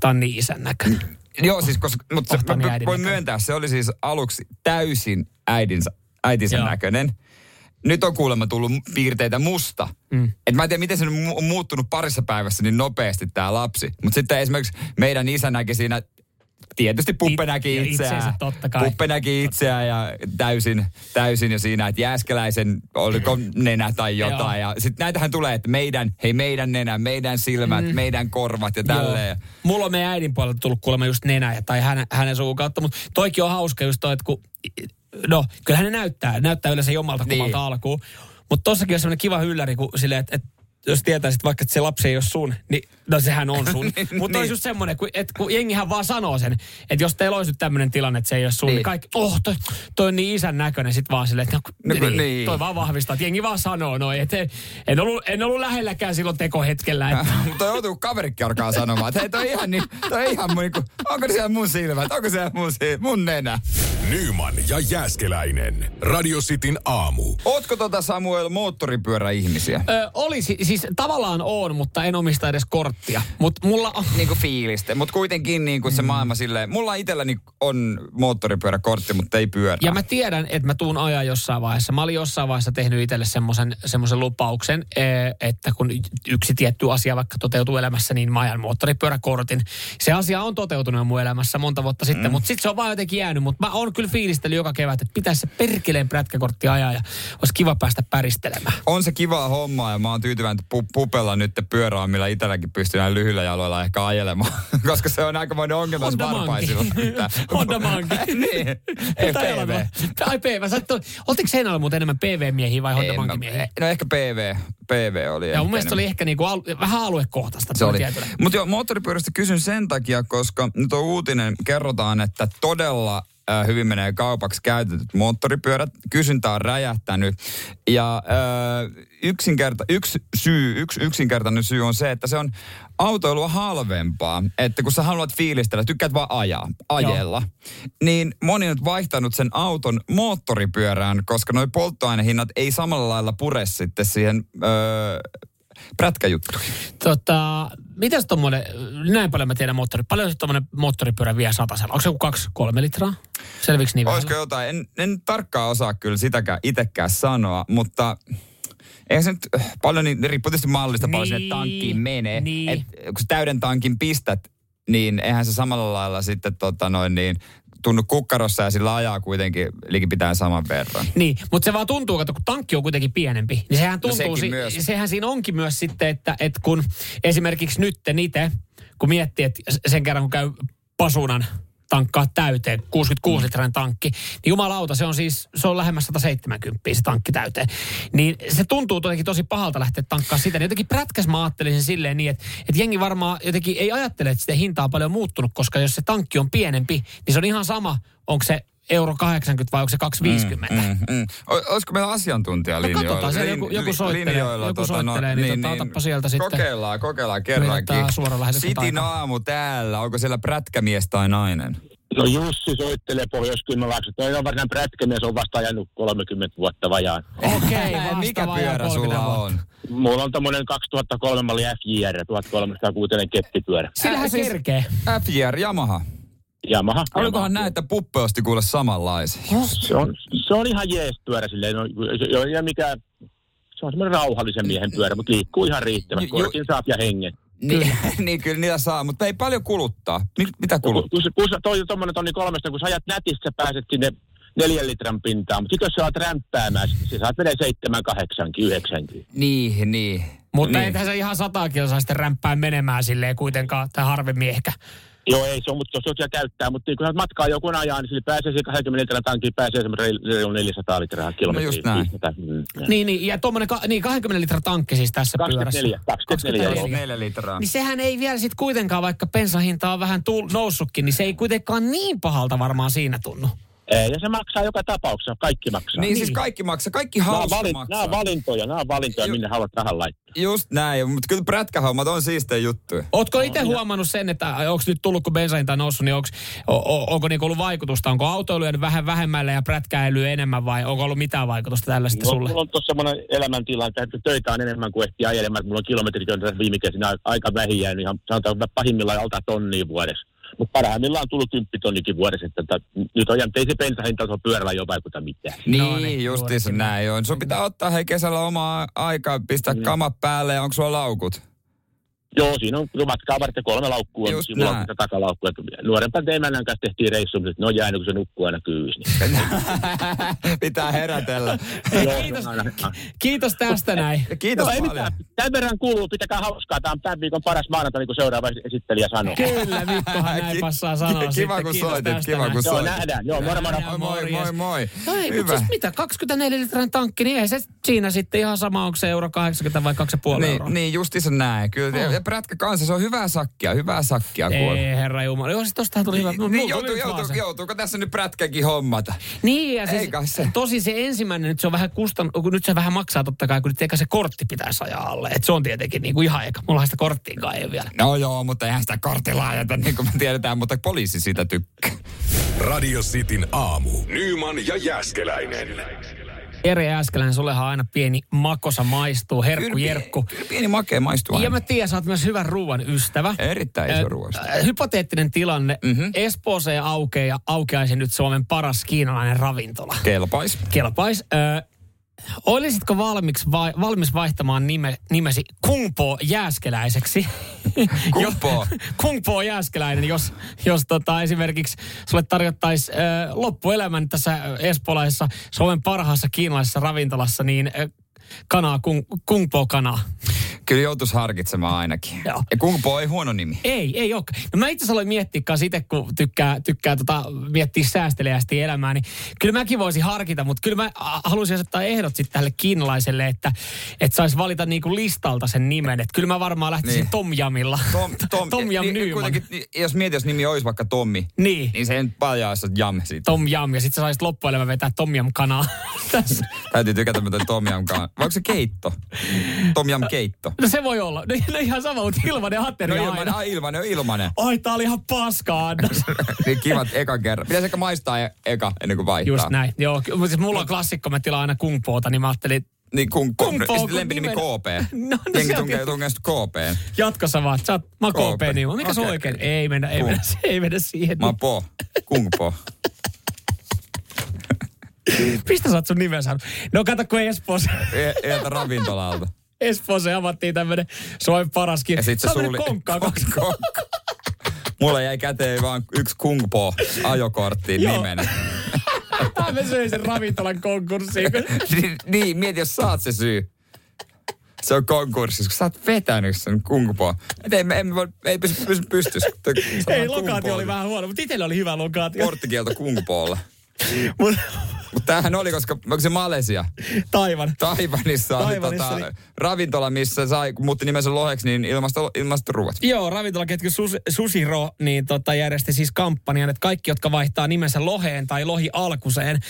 Speaker 1: tää on niin isän näköinen.
Speaker 2: Joo, siis koska, mutta
Speaker 1: Oh,
Speaker 2: se, voin
Speaker 1: näköinen.
Speaker 2: myöntää, se oli siis aluksi täysin äidinsä, äitinsä
Speaker 1: Joo.
Speaker 2: näköinen. Nyt on kuulemma tullut piirteitä musta.
Speaker 1: Mm.
Speaker 2: Et mä en tiedä, miten se on mu- muuttunut parissa päivässä niin nopeasti tämä lapsi. Mutta sitten esimerkiksi meidän isä näki siinä tietysti Puppe näki itseään.
Speaker 1: itseensä, totta kai.
Speaker 2: Puppe näki itseään ja täysin, täysin jo siinä, että Jääskeläisen oliko nenä tai jotain. Ja sitten näitähän tulee, että meidän, hei meidän nenä, meidän silmät, mm. meidän korvat ja tälleen.
Speaker 1: Joo. Mulla on meidän äidin puolelta tullut kuulemma just nenä tai hänen, hänen suun kautta, mutta toikin on hauska just toi, että kun, no kyllähän ne näyttää, näyttää yleensä jommalta
Speaker 2: Niin.
Speaker 1: kummalta alkuun. Mutta tossakin on semmoinen kiva hylläri, kun silleen, että, että jos tietäisit vaikka, että se lapsi ei ole sun, niin no sehän on sun. Mutta
Speaker 2: Niin.
Speaker 1: on just semmoinen, kun, että kun jengihän vaan sanoo sen, että jos teillä olisi nyt tämmöinen tilanne, että se ei ole sun, niin,
Speaker 2: Niin.
Speaker 1: niin kaikki, oh, toi, toi on niin isän näköinen, sit vaan silleen, että no,
Speaker 2: No,
Speaker 1: niin,
Speaker 2: niin.
Speaker 1: toi vaan vahvistaa, että jengi vaan sanoo noin, että en ollut, en ollut lähelläkään silloin tekohetkellä, että
Speaker 2: Mutta joutuu kun kaverikin alkaa sanomaan, että hei toi ihan, niin, toi ihan mun, niinku, onko siellä mun silmät, onko siellä mun, sil- mun nenä.
Speaker 3: Nyman ja Jääskeläinen. Radio Cityn aamu.
Speaker 2: Ootko tota Samuel moottoripyöräihmisiä?
Speaker 1: Ö, olisi, siis tavallaan on, mutta en omista edes korttia. Mutta mulla on...
Speaker 2: niinku fiilistä, mutta kuitenkin niinku se maailma silleen, mulla itselläni on moottoripyöräkortti, mutta ei pyörä.
Speaker 1: Ja mä tiedän, että mä tuun ajaa jossain vaiheessa. Mä olin jossain vaiheessa tehnyt itselle semmoisen semmoisen lupauksen, eh, että kun yksi tietty asia vaikka toteutuu elämässä, niin mä ajan moottoripyöräkortin. Se asia on toteutunut mun elämässä monta vuotta sitten, mutta sitten se on vaan jotenkin jäänyt. Mutta mä oon kyllä fiilistellyt joka kevät, että pitäisi se perkeleen prätkäkortti ajaa ja olisi kiva päästä päristelemään.
Speaker 2: on se kivaa hommaa ja mä oon tyytyväinen, pu- pupella nyt pyörä on, millä itselläkin pystyy näin lyhyillä jaloilla ehkä ajelemaan. Koska se on aikamoinen ongelma
Speaker 1: Honda
Speaker 2: varpaisilla.
Speaker 1: Honda Monkey.
Speaker 2: niin, ei
Speaker 1: Tai
Speaker 2: PV.
Speaker 1: oleva- Ai PV. Oltiko Seinällä muuten enemmän PV-miehiä vai Honda Monkey-miehiä?
Speaker 2: No ehkä PV. PV oli.
Speaker 1: Ja mun mielestä oli ehkä niinku al- vähän aluekohtaista.
Speaker 2: Se oli. Mutta joo, moottoripyörästä kysyn sen takia, koska nyt on uutinen, kerrotaan, että todella hyvin menee kaupaksi käytetyt moottoripyörät. Kysyntä on räjähtänyt. Ja äh, yksinkerta, yksi syy, yksi yksinkertainen syy on se, että se on autoilua halvempaa. Että kun sä haluat fiilistellä, tykkäät vaan ajaa, ajella, niin moni on vaihtanut sen auton moottoripyörään, koska noi polttoainehinnat ei samalla lailla pure sitten siihen öö, prätkäjuttuihin.
Speaker 1: Tota, mitäs tommonen, näin paljon mä tiedän moottori, paljon se tommonen moottoripyörä vie satasella? Onko se joku kaksi, kolme litraa? Selviks niin
Speaker 2: Olisiko jotain? En, en tarkkaan osaa kyllä sitäkään itsekään sanoa, mutta eihän se nyt paljon, niin riippuu tietysti mallista paljon
Speaker 1: Niin,
Speaker 2: sinne tankkiin menee.
Speaker 1: niin.
Speaker 2: Et, kun täyden tankin pistät, niin eihän se samalla lailla sitten tota noin niin, tunnu kukkarossa ja sillä ajaa kuitenkin likipitään saman verran.
Speaker 1: Niin, mutta se vaan tuntuu, että kun tankki on kuitenkin pienempi, niin sehän tuntuu,
Speaker 2: sekin
Speaker 1: si-
Speaker 2: myös.
Speaker 1: sehän siinä onkin myös sitten, että, että kun esimerkiksi nyt itse, kun miettii, että sen kerran kun käy pasunan tankkaa täyteen, 66
Speaker 2: Mm.
Speaker 1: litran tankki, niin jumalauta, se on siis, se on lähemmäs 170 se tankki täyteen. Niin se tuntuu jotenkin tosi pahalta lähteä tankkaa sitä. Niin jotenkin prätkäs mä ajattelisin silleen niin, että, että jengi varmaan jotenkin ei ajattele, että sitä hintaa on paljon muuttunut, koska jos se tankki on pienempi, niin se on ihan sama, onko se euro 80 vai onko se 250.
Speaker 2: Mm, mm. O- Olisiko meillä asiantuntijalinjoilla?
Speaker 1: No katsotaan, siellä joku- joku soittelee,
Speaker 2: linjoilla,
Speaker 1: joku soittelee, niin tota, otappa sieltä sitten.
Speaker 2: Kokeillaan, kokeillaan kerrankin. Sitin aamu täällä. Onko siellä prätkämies tai nainen?
Speaker 8: No Jussi soittelee Pohjois-Kymenlaaksosta. Toi on varmaan prätkämies, on vasta ajanut 30 vuotta vajaan.
Speaker 1: Okei,
Speaker 2: Mikä
Speaker 1: vasta vajaa
Speaker 2: pyörä
Speaker 1: 30
Speaker 2: sulla on?
Speaker 8: Mulla on tämmönen 2003 malli FJR, 1306 keppipyörä.
Speaker 1: Sillähän
Speaker 2: Äh, siis-
Speaker 1: kerkee.
Speaker 2: FJR Yamaha.
Speaker 8: Yamaha.
Speaker 2: Olikohan näin, että Puppe osti kuule samanlaisen?
Speaker 8: Se on, se on ihan jees pyörä silleen. No, se se on semmoinen rauhallisen miehen pyörä, mutta liikkuu ihan riittävästi. Korkin saat ja hengen.
Speaker 2: Niin, niin kyllä niitä saa, mutta ei paljon kuluttaa. Mit, mitä
Speaker 8: Kun,
Speaker 2: kuluttaa?
Speaker 8: kun, se- kun, se- toi on tommonen tonni kolmesta, kun sä ajat nätissä, sä pääset sinne neljän litran pintaan. Mutta sitten jos sä oot rämpäämään, se saat menee seitsemän, kahdeksankin, yhdeksänkin.
Speaker 2: Niin, niin.
Speaker 1: Mutta
Speaker 2: niin.
Speaker 1: eihän se ihan sata kilsaa sitten rämpää menemään silleen kuitenkaan, tai harvemmin ehkä.
Speaker 8: Joo, ei se on, mutta jos tosiaan käyttää, mutta niin kun matkaa joku ajaa, niin sillä pääsee siihen 20 litran tankiin, pääsee semmoinen reilu 400 litraa kilometriä.
Speaker 2: No just näin.
Speaker 8: 500, mm.
Speaker 1: Niin, niin, ja tuommoinen ka, niin 20 litran tankki siis tässä
Speaker 8: 24,
Speaker 1: pyörässä.
Speaker 8: 24, joo.
Speaker 2: 4 litraa.
Speaker 1: Niin sehän ei vielä sitten kuitenkaan, vaikka bensahinta on vähän tull, noussutkin, niin se ei kuitenkaan niin pahalta varmaan siinä tunnu.
Speaker 8: Ei, ja se maksaa joka tapauksessa, kaikki maksaa.
Speaker 2: Niin, siis kaikki maksaa, kaikki
Speaker 8: Nämä on,
Speaker 2: hauska
Speaker 8: valin,
Speaker 2: maksaa.
Speaker 8: nämä on valintoja, nämä on valintoja,
Speaker 2: Ju-
Speaker 8: minne haluat rahan laittaa.
Speaker 2: Just näin, mutta kyllä prätkähommat on siistejä juttuja.
Speaker 1: Ootko itse huomannut sen, että onko nyt tullut, kun bensahinta on noussut, niin onko, onko niinku ollut vaikutusta? Onko autoilu jäänyt vähän vähemmälle ja prätkäily enemmän vai onko ollut mitään vaikutusta tällaista
Speaker 8: No,
Speaker 1: sulle?
Speaker 8: mulla on tuossa semmoinen elämäntila, että töitä on enemmän kuin ehtii ajelemaan. että Mulla on kilometrit on tässä viime kesinä aika vähin jäänyt ihan sanotaan että pahimmillaan alta tonnia vuodessa. Mutta parhaimmillaan on tullut 10 tonnikin vuodessa, että, että nyt on, ei se bensahinta tuolla pyörällä jo vaikuta mitään.
Speaker 2: Niin,
Speaker 1: No niin,
Speaker 2: niin justiinsa näin on. Sun pitää ottaa hei kesällä omaa aikaa, pistää
Speaker 8: Mm.
Speaker 2: kamat päälle ja onko sulla laukut?
Speaker 8: Joo, siinä on matkaa varten kolme laukkua,
Speaker 2: Just
Speaker 8: siinä on takalaukkua. Nuorempana emännän kanssa tehtiin reissu, mutta ne on jäänyt, kun se nukkuu aina kyyys. Niin.
Speaker 2: Pitää herätellä.
Speaker 8: Joo,
Speaker 1: Kiitos.
Speaker 8: aina-
Speaker 1: Kiitos tästä näin.
Speaker 2: Kiitos
Speaker 8: No, ei
Speaker 2: paljon.
Speaker 8: mitään. Tämän verran kuuluu, pitäkää hauskaa. Tämä on tämän viikon paras maanantai, niin kuin seuraava esittelijä sanoo.
Speaker 1: Kyllä, Mikkohan näin passaa sanoa
Speaker 2: kiva, kun soitit, kiva, kun
Speaker 8: Joo,
Speaker 2: soitit.
Speaker 8: nähdään. Joo, moro, moro.
Speaker 2: Moi, moi, moi, moi.
Speaker 1: No ei, mutta siis mitä, 24 litran tankki, niin ei se siinä sitten ihan sama, onko se euro 80 vai 2,5 euroa.
Speaker 2: Niin, niin justiinsa näin. Kyllä, prätkä kanssa, se on hyvää sakkia, hyvää sakkia kuulla.
Speaker 1: Ei, herra Jumala. Joo, siis tostahan tuli hyvä.
Speaker 2: Niin,
Speaker 1: Mulla
Speaker 2: niin
Speaker 1: tuli
Speaker 2: joutuu,
Speaker 1: vaan
Speaker 2: joutuu, joutuuko tässä nyt prätkäkin hommata?
Speaker 1: Niin, ja siis,
Speaker 2: Ei kai se.
Speaker 1: tosi se ensimmäinen, nyt se on vähän kustan, kun nyt se vähän maksaa totta kai, kun nyt eikä se kortti pitäisi ajaa alle. Et se on tietenkin niin kuin ihan eka. Mulla sitä korttiinkaan ei vielä.
Speaker 2: No joo, mutta eihän sitä kortilla ajeta, niin kuin me tiedetään, mutta poliisi siitä tykkää.
Speaker 3: Radio Cityn aamu. Nyman ja Jäskeläinen.
Speaker 1: Eri Äskeläinen, sullehan aina pieni makosa maistuu, herkku
Speaker 2: Kyllä
Speaker 1: jerkku.
Speaker 2: kyllä pieni makea maistuu
Speaker 1: Ja
Speaker 2: aina.
Speaker 1: mä tiedän, sä oot myös hyvän ruoan ystävä.
Speaker 2: Erittäin iso
Speaker 1: Ö,
Speaker 2: ruoasta.
Speaker 1: äh, Hypoteettinen tilanne.
Speaker 2: Mhm.
Speaker 1: Mm-hmm. Espooseen aukeaa ja aukeaisi nyt Suomen paras kiinalainen ravintola.
Speaker 2: Kelpais.
Speaker 1: Kelpais. Ö, olisitko valmiiksi vai, valmis vaihtamaan nime, nimesi Kungpo Jääskeläiseksi?
Speaker 2: Kungpo?
Speaker 1: Kungpo Jääskeläinen, jos, jos tota, esimerkiksi sulle tarjottaisi ö, loppuelämän tässä espoolaisessa Suomen parhaassa kiinalaisessa ravintolassa, niin ö, kanaa, kung, Kungpo kanaa.
Speaker 2: Kyllä joutuis harkitsemaan ainakin.
Speaker 1: Joo.
Speaker 2: Ja Kungpo ei huono nimi.
Speaker 1: Ei, ei ole. No mä itse asiassa aloin miettiä itse, kun tykkää, tykkää tota, miettiä säästeliästi elämää, niin kyllä mäkin voisin harkita, mutta kyllä mä a, haluaisin asettaa ehdot sitten tälle kiinalaiselle, että, että saisi valita niinku listalta sen nimen. Että kyllä mä varmaan lähtisin
Speaker 2: Niin.
Speaker 1: Tom Jamilla.
Speaker 2: Tom, Tom,
Speaker 1: Tom Jam
Speaker 2: niin, kuitenkin, jos mietit, jos nimi olisi vaikka Tommi,
Speaker 1: Niin.
Speaker 2: niin se ei nyt paljon jam siitä.
Speaker 1: Tom Jam, ja sitten sä saisit loppuelämä vetää Tom Jam kanaa.
Speaker 2: Täytyy tykätä mitä Tom Jam kanssa. Vai onko se keitto? Tom Jam keitto.
Speaker 1: No se voi olla. No, no ihan sama, mutta ilmanen
Speaker 2: No
Speaker 1: ateria
Speaker 2: ilmanen,
Speaker 1: aina.
Speaker 2: ai, ilmanen on ilmanen.
Speaker 1: Ai, tää oli ihan paskaa, annos.
Speaker 2: niin kivat ekan kerran. Pitäisi ehkä maistaa e- eka ennen kuin vaihtaa.
Speaker 1: Just näin. Joo, mutta siis mulla on klassikko, mä tilaan aina kungpoota, niin mä ajattelin,
Speaker 2: Niin kun, kun,
Speaker 1: Kung Fu,
Speaker 2: kun
Speaker 1: kun
Speaker 2: lempinimi KP.
Speaker 1: No, no
Speaker 2: Jengi
Speaker 1: se
Speaker 2: tunkee, tunkee KP.
Speaker 1: Jatkossa vaan, sä oot, mä oon
Speaker 2: KP.
Speaker 1: KP, niin mikä se on
Speaker 2: Okei.
Speaker 1: oikein? Ei mennä, ei
Speaker 2: Kung.
Speaker 1: mennä, ei mennä siihen.
Speaker 2: Mä oon Po. Kung Po.
Speaker 1: Mistä sä oot sun nimen saanut? No kato, kun Espoossa,
Speaker 2: Eiltä ravintolalta.
Speaker 1: Espoossa avattiin tämmönen Suomen paraskin.
Speaker 2: Ja sit se suuli...
Speaker 1: kaksi.
Speaker 2: Konkka. Mulla jäi käteen vaan yksi Kung Po ajokorttiin nimenä.
Speaker 1: Mä söin sen ravintolan konkurssiin.
Speaker 2: niin, niin, mieti, jos saat se syy. Se on konkurssissa, kun sä oot vetänyt sen Kung Po. Et Ei, me, emme voi, ei pysy, pysy pystyssä.
Speaker 1: Ei, lokaatio oli vähän huono, mutta itsellä oli hyvä lokaatio.
Speaker 2: Porttikielto Kung Polla.
Speaker 1: Mut,
Speaker 2: Mutta tämähän oli, koska onko se Malesia?
Speaker 1: Taivan.
Speaker 2: Taivanissa
Speaker 1: Taiwanissa
Speaker 2: tota,
Speaker 1: oli-
Speaker 2: ravintola, missä sai, kun muutti nimensä loheksi, niin ilmasto, ilmastoruuat.
Speaker 1: Joo, ravintolaketju Sus, Susiro niin tota, järjesti siis kampanjan, että kaikki, jotka vaihtaa nimensä loheen tai lohi alkuseen,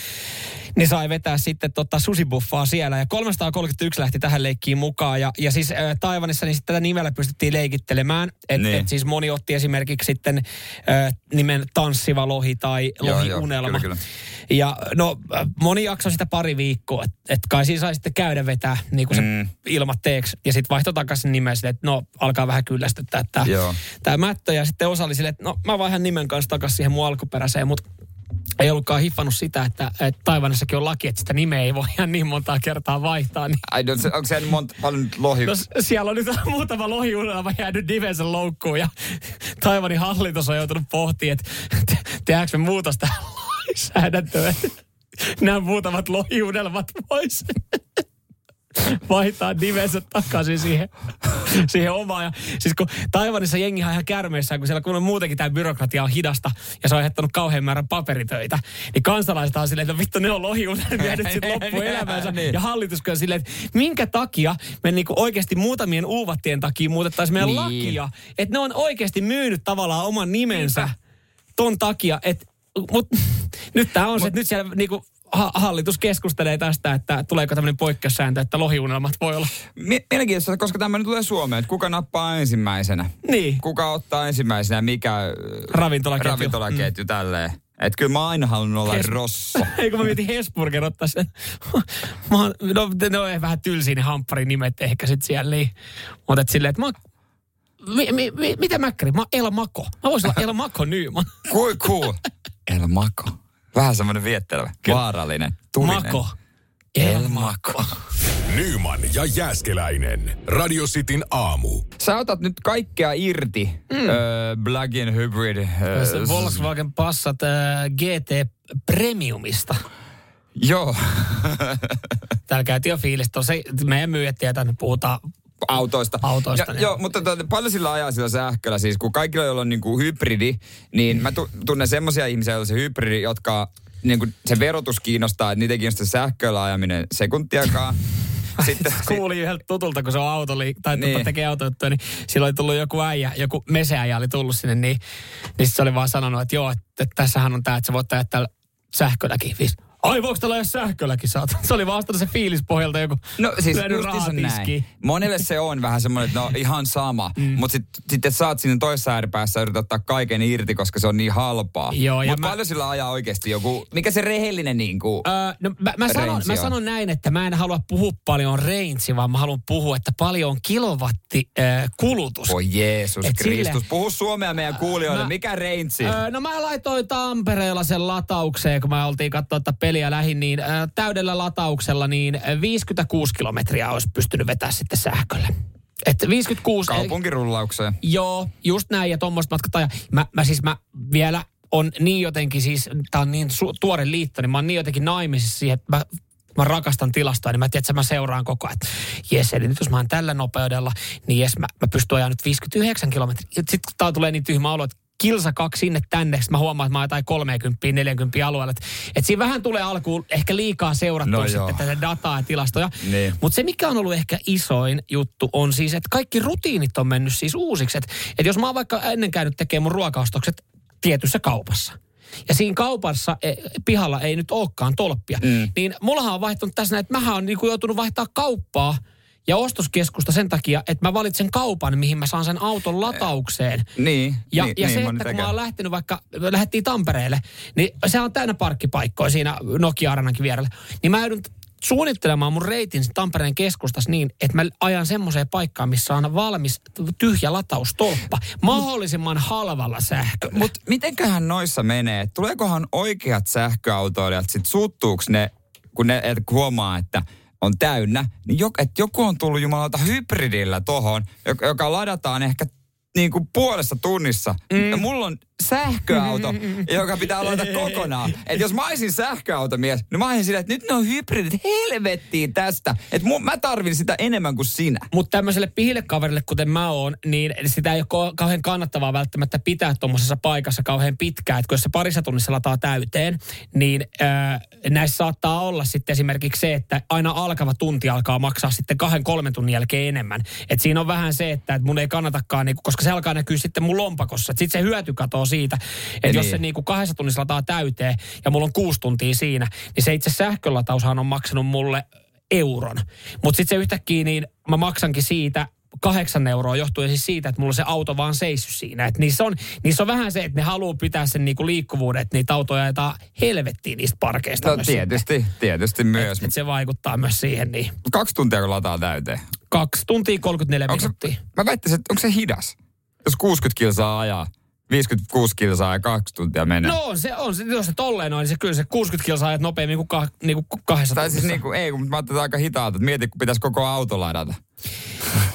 Speaker 1: niin sai vetää sitten tota susibuffaa siellä. Ja 331 lähti tähän leikkiin mukaan. Ja, ja siis äh, Taivanissa niin tätä nimellä pystyttiin leikittelemään. Että
Speaker 2: Niin.
Speaker 1: et siis moni otti esimerkiksi sitten äh, nimen tanssiva lohi tai
Speaker 2: Joo,
Speaker 1: lohiunelma.
Speaker 2: joo, kyllä, kyllä.
Speaker 1: Ja no moni jaksoi sitä pari viikkoa, että et kai siinä sai sitten käydä vetää niin kuin se
Speaker 2: Mm.
Speaker 1: ilmatteeksi. Ja sitten vaihtoi takaisin nimen sille, että no alkaa vähän kyllästyttää tämä mättö. Ja sitten osa oli silleen, että no mä vaihdan nimen kanssa takaisin siihen mun alkuperäiseen, mutta ei ollutkaan hiffannut sitä, että, että Taivanissakin on laki, että sitä nimeä ei voi ihan niin montaa kertaa vaihtaa. Niin,
Speaker 2: Ai, no, se, onko se monta, paljon nyt lohi?
Speaker 1: no, siellä on nyt muutama lohiunelma jäänyt nimensä loukkuun ja Taivanin hallitus on joutunut pohtimaan, että te- tehdäänkö me muutos tähän lainsäädäntöön. Nämä muutamat lohiunelmat pois vaihtaa nimensä takaisin siihen, siihen omaan. Ja siis kun Taivanissa jengihän on ihan kärmeissään, kun siellä kun on muutenkin tämä byrokratia on hidasta ja se on aiheuttanut kauhean määrän paperitöitä, niin kansalaiset on silleen, että vittu ne on lohiunelmia nyt sitten loppuelämänsä.
Speaker 2: Niin.
Speaker 1: Ja hallitus on silleen, että minkä takia me niinku oikeasti muutamien uuvattien takia muutettaisiin meidän
Speaker 2: Niin.
Speaker 1: lakia. Että ne on oikeasti myynyt tavallaan oman nimensä ton takia, että mut, nyt tämä on se, että nyt siellä niinku ha- hallitus keskustelee tästä, että tuleeko tämmöinen poikkeussääntö, että lohiunelmat voi olla.
Speaker 2: Mie- Mielenkiintoista, koska tämmöinen tulee Suomeen, että kuka nappaa ensimmäisenä?
Speaker 1: Niin.
Speaker 2: Kuka ottaa ensimmäisenä, mikä äh,
Speaker 1: Ravintolaketju.
Speaker 2: ravintolaketju mm. tälleen? Että kyllä mä oon aina halunnut olla
Speaker 1: Hes-
Speaker 2: rosso.
Speaker 1: Eikö mä mietin Hesburger ottaa sen. mä, oon- no, ne on vähän tylsiä ne hampparin nimet ehkä sit siellä. Niin. Mutta et silleen, että mä oon- mi, mi, mi, mitä mäkkäri? Mä oon El Mako. Mä voisin olla El Mako Nyman.
Speaker 2: Kui cool. El Mako. Vähän semmoinen viettelevä. Vaarallinen. Tulinen.
Speaker 1: Mako.
Speaker 2: El Mako.
Speaker 3: Nyman ja Jääskeläinen. Radio Cityn aamu.
Speaker 2: Sä otat nyt kaikkea irti mm. öö, plug-in hybrid. Öö,
Speaker 1: Volkswagen Passat äh, GT Premiumista.
Speaker 2: Joo.
Speaker 1: Täällä käytiin jo fiilis. Se, meidän myyjät tietää, että puhutaan
Speaker 2: autoista.
Speaker 1: Autoista,
Speaker 2: Ja,
Speaker 1: niin.
Speaker 2: joo, mutta tuota, paljon sillä ajaa sillä sähköllä. Siis kun kaikilla, joilla on niinku hybridi, niin mä tu- tunnen semmoisia ihmisiä, joilla on se hybridi, jotka niinku, se verotus kiinnostaa, että niitä ei kiinnosta sähköllä ajaminen sekuntiakaan. Sitten,
Speaker 1: Kuuli yhdeltä tutulta, kun se on auto liik- tai
Speaker 2: Niin.
Speaker 1: niin. tekee autojuttuja, niin silloin oli tullut joku äijä, joku meseäjä oli tullut sinne, niin, niin se oli vaan sanonut, että joo, että, että tässähän on tämä, että sä voit ajaa täällä sähkölläkin. Ai voiko tällä ajaa sähkölläkin saat? Se oli vastannut se fiilispohjalta joku
Speaker 2: No siis näin. Monelle se on vähän semmoinen, että no ihan sama. Mm. Mutta sitten sit, et saat sinne toisessa ääripäässä yrität ottaa kaiken irti, koska se on niin halpaa.
Speaker 1: Joo,
Speaker 2: Mutta
Speaker 1: mä-
Speaker 2: paljon sillä ajaa oikeasti joku, mikä se rehellinen niinku...
Speaker 1: Öö, no, mä, mä, sanon, mä
Speaker 2: on.
Speaker 1: sanon näin, että mä en halua puhua paljon range, vaan mä haluan puhua, että paljon on kilowatt-kulutus.
Speaker 2: Voi Jeesus
Speaker 1: Et
Speaker 2: Kristus.
Speaker 1: sille-
Speaker 2: Puhu suomea meidän kuulijoille.
Speaker 1: Mä-
Speaker 2: mikä range?
Speaker 1: Öö, no mä laitoin Tampereella sen lataukseen, kun mä oltiin katsoa että peliä lähin, niin öö, täydellä latauksella niin 56 kilometriä olisi pystynyt vetää sitten sähköllä. Että 56...
Speaker 2: Kaupunkirullaukseen.
Speaker 1: Joo, just näin ja tuommoista matkat ajaa. Mä, mä siis mä vielä on niin jotenkin siis, tää on niin su- tuore liitto, niin mä oon niin jotenkin naimisissa siihen, että mä mä rakastan tilastoa, niin mä tiedän, että mä seuraan koko ajan, jes, eli nyt jos mä oon tällä nopeudella, niin jes, mä, mä pystyn ajaa nyt 59 kilometriä. Sitten kun tää tulee niin tyhmä olo, että kilsa kaksi sinne tänne, sit mä huomaan, että mä oon jotain 30, 40 alueella. Että et siinä vähän tulee alkuun ehkä liikaa seurattua
Speaker 2: No
Speaker 1: sitten tätä dataa ja tilastoja.
Speaker 2: Niin.
Speaker 1: Mutta se, mikä on ollut ehkä isoin juttu, on siis, että kaikki rutiinit on mennyt siis uusiksi. Että et jos mä oon vaikka ennen käynyt tekemään mun ruokaostokset tietyssä kaupassa, ja siinä kaupassa e, pihalla ei nyt olekaan tolppia, mm. niin mullahan on vaihtunut tässä näin, että mähän on niinku joutunut vaihtaa kauppaa ja ostoskeskusta sen takia, että mä valitsen kaupan, mihin mä saan sen auton lataukseen.
Speaker 2: Niin,
Speaker 1: Ja,
Speaker 2: niin,
Speaker 1: ja
Speaker 2: niin
Speaker 1: se,
Speaker 2: moni
Speaker 1: että kun mä oon lähtenyt vaikka, lähdettiin Tampereelle, niin se on täynnä parkkipaikkoja siinä Nokia-arenankin vierellä. Niin mä joudun suunnittelemaan mun reitin Tampereen keskustassa niin, että mä ajan semmoiseen paikkaan, missä on valmis tyhjä lataustolppa. Mahdollisimman halvalla sähköllä.
Speaker 2: Mutta mitenköhän noissa menee? Tuleekohan oikeat sähköautoilijat, sit suuttuuko ne, kun ne et huomaa, että on täynnä, niin jo, että joku on tullut jumalauta hybridillä tohon, joka, joka ladataan ehkä niin kuin puolessa tunnissa. Mm. Ja mulla on sähköauto, joka pitää ladata kokonaan. Että jos mä olisin sähköautomies, niin mä olisin silleen, että nyt ne on hybridit helvettiin tästä. Että mä tarvin sitä enemmän kuin sinä.
Speaker 1: Mutta tämmöiselle pihillekaverille, kuten mä oon, niin sitä ei ole kauhean kannattavaa välttämättä pitää tuommoisessa paikassa kauhean pitkään. Että kun jos se parissa tunnissa lataa täyteen, niin äh, näissä saattaa olla sitten esimerkiksi se, että aina alkava tunti alkaa maksaa sitten kahden, kolmen tunnin jälkeen enemmän. Et siinä on vähän se, että et mun ei kannatakaan, niinku, koska se alkaa näkyä sitten mun lompakossa. Sitten se hyöty katoo siitä, että jos
Speaker 2: Niin.
Speaker 1: se niinku kahdessa tunnissa lataa täyteen ja mulla on kuusi tuntia siinä, niin se itse sähkölataushan on maksanut mulle euron. Mutta sitten se yhtäkkiä, niin mä maksankin siitä kahdeksan euroa johtuen siis siitä, että mulla se auto vaan seissyt siinä. Et niissä, on, niissä on vähän se, että ne haluaa pitää sen niinku liikkuvuuden, että niitä autoja ajetaan helvettiin niistä parkeista.
Speaker 2: No
Speaker 1: myös
Speaker 2: tietysti, tietysti myös.
Speaker 1: sitten. Et se vaikuttaa myös siihen, niin
Speaker 2: Kaksi tuntia kun lataa täyteen.
Speaker 1: kaksi tuntia 34
Speaker 2: Onko se,
Speaker 1: minuuttia.
Speaker 2: mä väittäisin, että onko se hidas? Jos 60 kilsaa ajaa, 56 kilsaa ja kaksi tuntia menee.
Speaker 1: No on se, on se, jos se tolleen on, niin se kyllä se 60 kilsaa ajat nopeammin kuin, kah, niin kuin kahdessa
Speaker 2: tai siis
Speaker 1: tunnissa.
Speaker 2: niinku, ei, kun mä ajattelin aika hitaalta, että mieti, kun pitäisi koko auto ladata.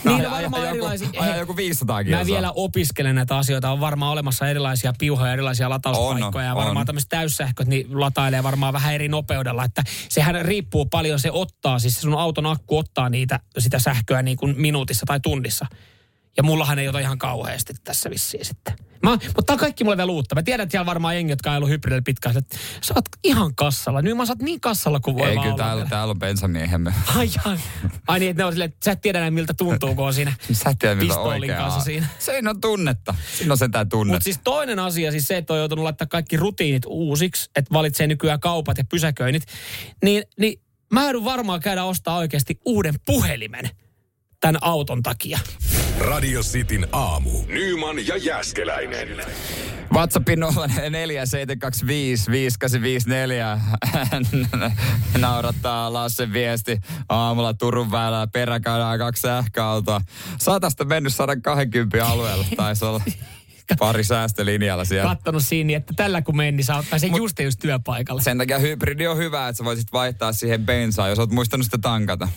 Speaker 1: Niin,
Speaker 2: Ajaa-
Speaker 1: no varmaan
Speaker 2: ajaa
Speaker 1: erilaisia.
Speaker 2: Joku, ajaa joku 500 kilsaa.
Speaker 1: Mä vielä opiskelen näitä asioita. On varmaan olemassa erilaisia piuhoja, erilaisia latauspaikkoja.
Speaker 2: On,
Speaker 1: ja
Speaker 2: on.
Speaker 1: varmaan tämmöiset täyssähköt niin latailee varmaan vähän eri nopeudella. Että sehän riippuu paljon, se ottaa, siis sun auton akku ottaa niitä, sitä sähköä niin kuin minuutissa tai tunnissa. Ja mullahan ei ota ihan kauheasti tässä vissiin sitten. Mä, mutta tää on kaikki mulle vielä uutta. Mä tiedän, että siellä varmaan jengi, jotka on ollut hybridillä pitkään, että sä oot ihan kassalla. Nyt mä oot niin kassalla kuin voi
Speaker 2: Ei, kyllä täällä, täällä on bensamiehemme.
Speaker 1: Ai, ai. ai niin, että ne on silleen, että sä et tiedä enää miltä tuntuu, kun on siinä
Speaker 2: Sä et tiedä, miltä
Speaker 1: pistoolin
Speaker 2: oikea
Speaker 1: kanssa siinä.
Speaker 2: Siinä on tunnetta. Siinä on sentään tunnetta.
Speaker 1: Mutta siis toinen asia, siis se, että on joutunut laittaa kaikki rutiinit uusiksi, että valitsee nykyään kaupat ja pysäköinnit, niin, niin mä joudun varmaan käydä ostaa oikeasti uuden puhelimen tämän auton takia.
Speaker 3: Radio Cityn aamu. Nyman ja Jäskeläinen.
Speaker 2: WhatsAppin 047255854. Naurattaa Lassen viesti. Aamulla Turun väylällä peräkäydään kaksi sähköautoa. Satasta mennyt 120 alueella. Taisi olla pari säästölinjalla siellä.
Speaker 1: Kattonut siinä, että tällä kun meni, niin saa ottaa sen just just työpaikalle.
Speaker 2: Sen takia hybridi on hyvä, että sä voisit vaihtaa siihen bensaan, jos oot muistanut sitä tankata.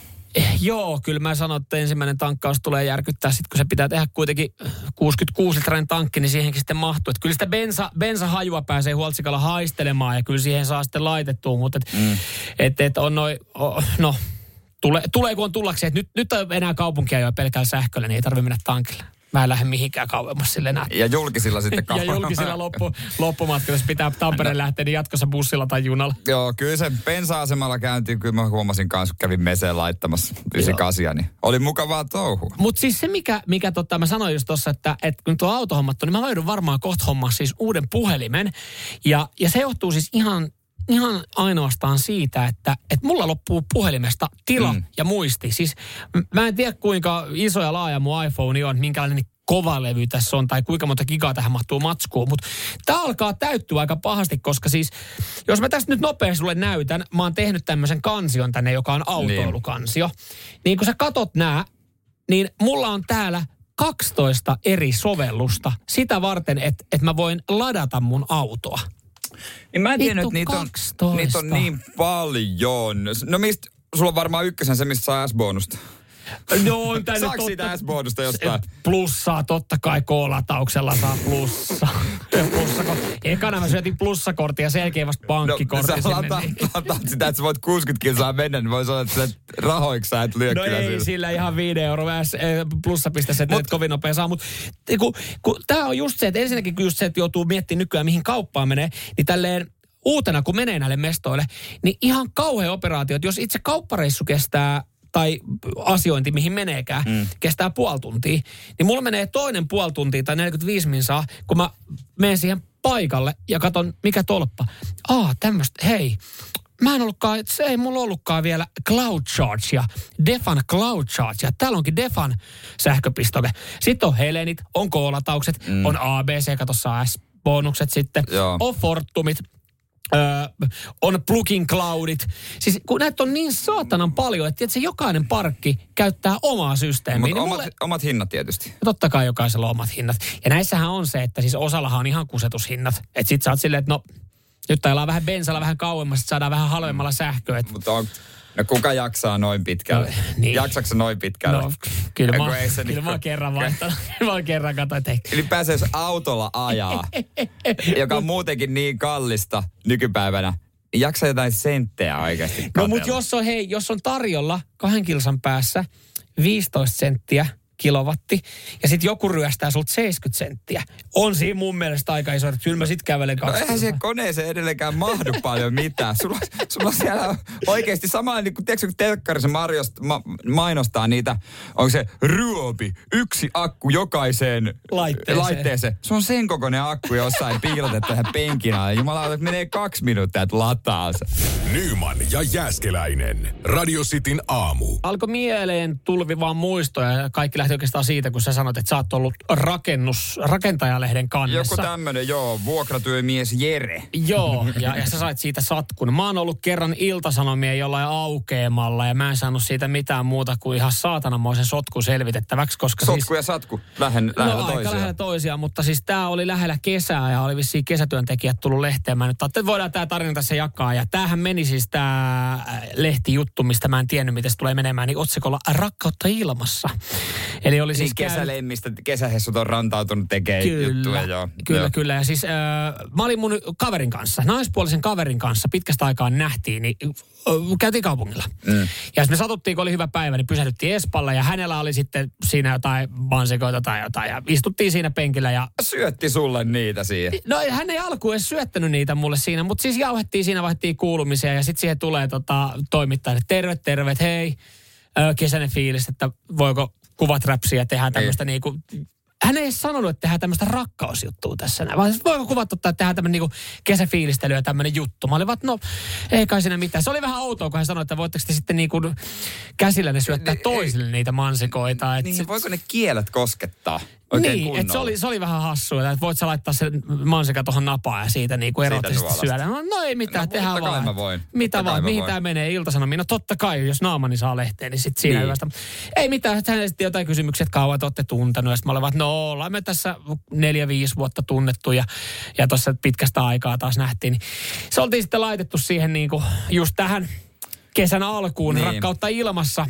Speaker 1: Joo, kyllä mä sanon, että ensimmäinen tankkaus tulee järkyttää sitten, kun se pitää tehdä kuitenkin 66 litran tankki, niin siihenkin sitten mahtuu. Että kyllä sitä bensa, bensahajua pääsee huoltsikalla haistelemaan ja kyllä siihen saa sitten laitettua, mutta et, mm. et, et on noin, no, tule, tulee kun on tullakseen, että nyt, nyt on enää kaupunkia jo pelkällä sähköllä, niin ei tarvitse mennä tankille. Mä en lähde mihinkään kauemmas sille enää.
Speaker 2: Ja julkisilla sitten
Speaker 1: Ja
Speaker 2: kauemmas.
Speaker 1: julkisilla loppu, loppumatkalla, jos pitää Tampereen lähteä, niin jatkossa bussilla tai junalla.
Speaker 2: Joo, kyllä se bensa-asemalla käyntiin, kyllä mä huomasin kanssa, kun kävin meseen laittamassa 98, niin oli mukavaa touhua.
Speaker 1: Mutta siis se, mikä, mikä tota, mä sanoin just tuossa, että, että kun tuo auto hommattu, niin mä löydän varmaan kohta hommaa siis uuden puhelimen. Ja, ja se johtuu siis ihan, ihan ainoastaan siitä, että, että mulla loppuu puhelimesta tila mm. ja muisti. Siis mä en tiedä kuinka iso ja laaja mun iPhone on, minkälainen kova levy tässä on tai kuinka monta gigaa tähän mahtuu matskuun. Mutta tämä alkaa täyttyä aika pahasti, koska siis jos mä tästä nyt nopeasti sulle näytän, mä oon tehnyt tämmöisen kansion tänne, joka on autoilukansio. Niin kun sä katot nää, niin mulla on täällä 12 eri sovellusta sitä varten, että, että mä voin ladata mun autoa.
Speaker 2: Niin mä en tiennyt,
Speaker 1: Vittu,
Speaker 2: että niitä on,
Speaker 1: 12.
Speaker 2: niitä on niin paljon. No mistä, sulla on varmaan ykkösen se, mistä saa S-bonusta.
Speaker 1: No, tänne
Speaker 2: Saako siitä S-bonusta jostain?
Speaker 1: Plussaa, totta kai K-latauksella saa plussa. Plussako. Ekana mä syötin plussakortin ja selkeä vasta pankkikortti
Speaker 2: No, sä
Speaker 1: sinne.
Speaker 2: lataat,
Speaker 1: niin-
Speaker 2: lataat sitä, että sä voit 60 kilsaa mennä, niin voi sanoa, että rahoiksi sä et lyö
Speaker 1: No
Speaker 2: kyllä
Speaker 1: ei
Speaker 2: sillä.
Speaker 1: sillä ihan 5 euroa eh, plussapiste, että nyt kovin nopea saa. Mutta kun, kun, tämä on just se, että ensinnäkin just se, että joutuu miettimään nykyään, mihin kauppaan menee, niin tälleen uutena, kun menee näille mestoille, niin ihan kauhea operaatio, että jos itse kauppareissu kestää tai asiointi, mihin meneekään, mm. kestää puoli tuntia, niin mulla menee toinen puoli tuntia tai 45 minsaa, kun mä menen siihen paikalle ja katon, mikä tolppa. Aa, tämmöistä, hei, Mä en ollutkaan, se ei mulla ollutkaan vielä Cloud Chargea, Defan Cloud Chargea. Täällä onkin Defan sähköpistoke. Sitten on Helenit, on koolataukset, mm. on ABC, kato saa S-bonukset sitten,
Speaker 2: Joo.
Speaker 1: on Fortumit, Öö, on plugin cloudit. Siis kun näitä on niin saatanan paljon, että tiedätkö, jokainen parkki käyttää omaa systeemiä.
Speaker 2: Mutta
Speaker 1: Niin
Speaker 2: omat,
Speaker 1: mulle,
Speaker 2: omat hinnat tietysti.
Speaker 1: totta kai jokaisella on omat hinnat. Ja näissähän on se, että siis osallahan on ihan kusetushinnat. Että sit sä oot silleen, että no nyt ajellaan vähän bensalla vähän kauemmas, että saadaan vähän halvemmalla sähköä.
Speaker 2: Mutta on, no kuka jaksaa noin pitkälle?
Speaker 1: No, niin.
Speaker 2: Jaksaako se noin pitkälle?
Speaker 1: no, kyllä, mä,
Speaker 2: kun ei se
Speaker 1: kyllä
Speaker 2: niinku-
Speaker 1: mä oon kerran vaihtanut. mä kerran katsoin, että ei,
Speaker 2: Ylipäänsä jos autolla ajaa, joka on muutenkin niin kallista nykypäivänä, niin jaksaa jotain senttejä oikeasti
Speaker 1: No
Speaker 2: katella.
Speaker 1: mutta jos on, hei, jos on tarjolla kahden kilsan päässä 15 senttiä kilowatti, ja sitten joku ryöstää sulta 70 senttiä. On siinä mun mielestä aika iso, että kyllä mä sit kävelen
Speaker 2: No
Speaker 1: kaksi
Speaker 2: eihän siihen koneeseen edelleenkään mahdu paljon mitään. Sulla, sulla on siellä oikeasti sama, niin kuin, tiedätkö, kun telkkarissa marjost, ma, mainostaa niitä, onko se ryöpi, yksi akku jokaiseen
Speaker 1: Laitteeseen.
Speaker 2: laitteeseen. Se on sen kokoinen akku jossain piilotettu tähän penkin alle. Jumala, että menee kaksi minuuttia, että lataa se.
Speaker 3: Nyman ja Jääskeläinen. Radio Cityn aamu.
Speaker 1: Alkoi mieleen tulvi vaan muistoja ja kaikki lähti oikeastaan siitä, kun sä sanoit, että sä oot ollut rakennus, rakentajalehden kannessa.
Speaker 2: Joku tämmönen, joo, vuokratyömies Jere.
Speaker 1: Joo, ja, ja sä sait siitä satkun. Mä oon ollut kerran iltasanomien jollain aukeamalla ja mä en saanut siitä mitään muuta kuin ihan saatananmoisen sotkun selvitettäväksi, koska siis...
Speaker 2: Sotku ja satku, lähen, lähellä
Speaker 1: no,
Speaker 2: toisiaan.
Speaker 1: lähellä toisiaan, mutta siis tämä oli lähellä kesää ja oli vissiin kesätyöntekijät tullut lehteen. Mä nyt ajattelin, että voidaan tämä tarina tässä jakaa. Ja tämähän meni siis tämä lehtijuttu, mistä mä en tiennyt, miten se tulee menemään, niin otsikolla Rakkautta ilmassa. Eli oli siis
Speaker 2: Siis kesälemmistä, kesähessut on rantautunut tekemään
Speaker 1: Kyllä,
Speaker 2: juttuja, joo.
Speaker 1: kyllä,
Speaker 2: joo.
Speaker 1: kyllä. Ja siis äh, mä olin mun kaverin kanssa, naispuolisen kaverin kanssa, pitkästä aikaa nähtiin, niin äh, käytiin kaupungilla. Mm. Ja me satuttiin, kun oli hyvä päivä, niin pysähdyttiin Espalla ja hänellä oli sitten siinä jotain mansikoita tai jotain. Ja istuttiin siinä penkillä ja
Speaker 2: Syötti sulle niitä siihen.
Speaker 1: No hän ei alkuun edes syöttänyt niitä mulle siinä, mutta siis jauhettiin siinä, vaihdettiin kuulumisia ja sitten siihen tulee tota, toimittaja, terve, terve, hei, kesäinen fiilis, että voiko kuvat räpsiä tehdä tämmöistä niinku, hän ei edes sanonut, että tehdään tämmöistä rakkausjuttua tässä näin, vaan siis voiko kuvat ottaa, että tehdään tämmöinen niinku kesäfiilistely ja tämmöinen juttu. Mä olin vaan, no ei kai siinä mitään. Se oli vähän outoa, kun hän sanoi, että voitteko te sitten niinku käsillä ne syöttää
Speaker 2: Niin,
Speaker 1: toisille niitä mansikoita. Et
Speaker 2: Niin,
Speaker 1: sit-
Speaker 2: voiko ne kielet koskettaa oikein
Speaker 1: niin, että se oli, se oli vähän hassua, että voit sä laittaa sen mansika tuohon napaan ja siitä niinku erottisesti
Speaker 2: suolasta.
Speaker 1: syödä. No, no ei mitään,
Speaker 2: No,
Speaker 1: tehdään vaan.
Speaker 2: mä voin.
Speaker 1: Mitä
Speaker 2: Totta
Speaker 1: vaan,
Speaker 2: mä
Speaker 1: mihin tämä menee iltasanomiin? No totta kai, jos naamani saa lehteen, niin sitten siinä
Speaker 2: Niin.
Speaker 1: niin. Ei mitään, hän esitti jotain kysymyksiä, että kauan te olette tuntenut. Ja sitten mä olin vaan, no ollaan me tässä neljä-viisi vuotta tunnettu ja, ja tuossa pitkästä aikaa taas nähtiin. Niin se oltiin sitten laitettu siihen niinku just tähän kesän alkuun
Speaker 2: Niin.
Speaker 1: niin. rakkautta ilmassa.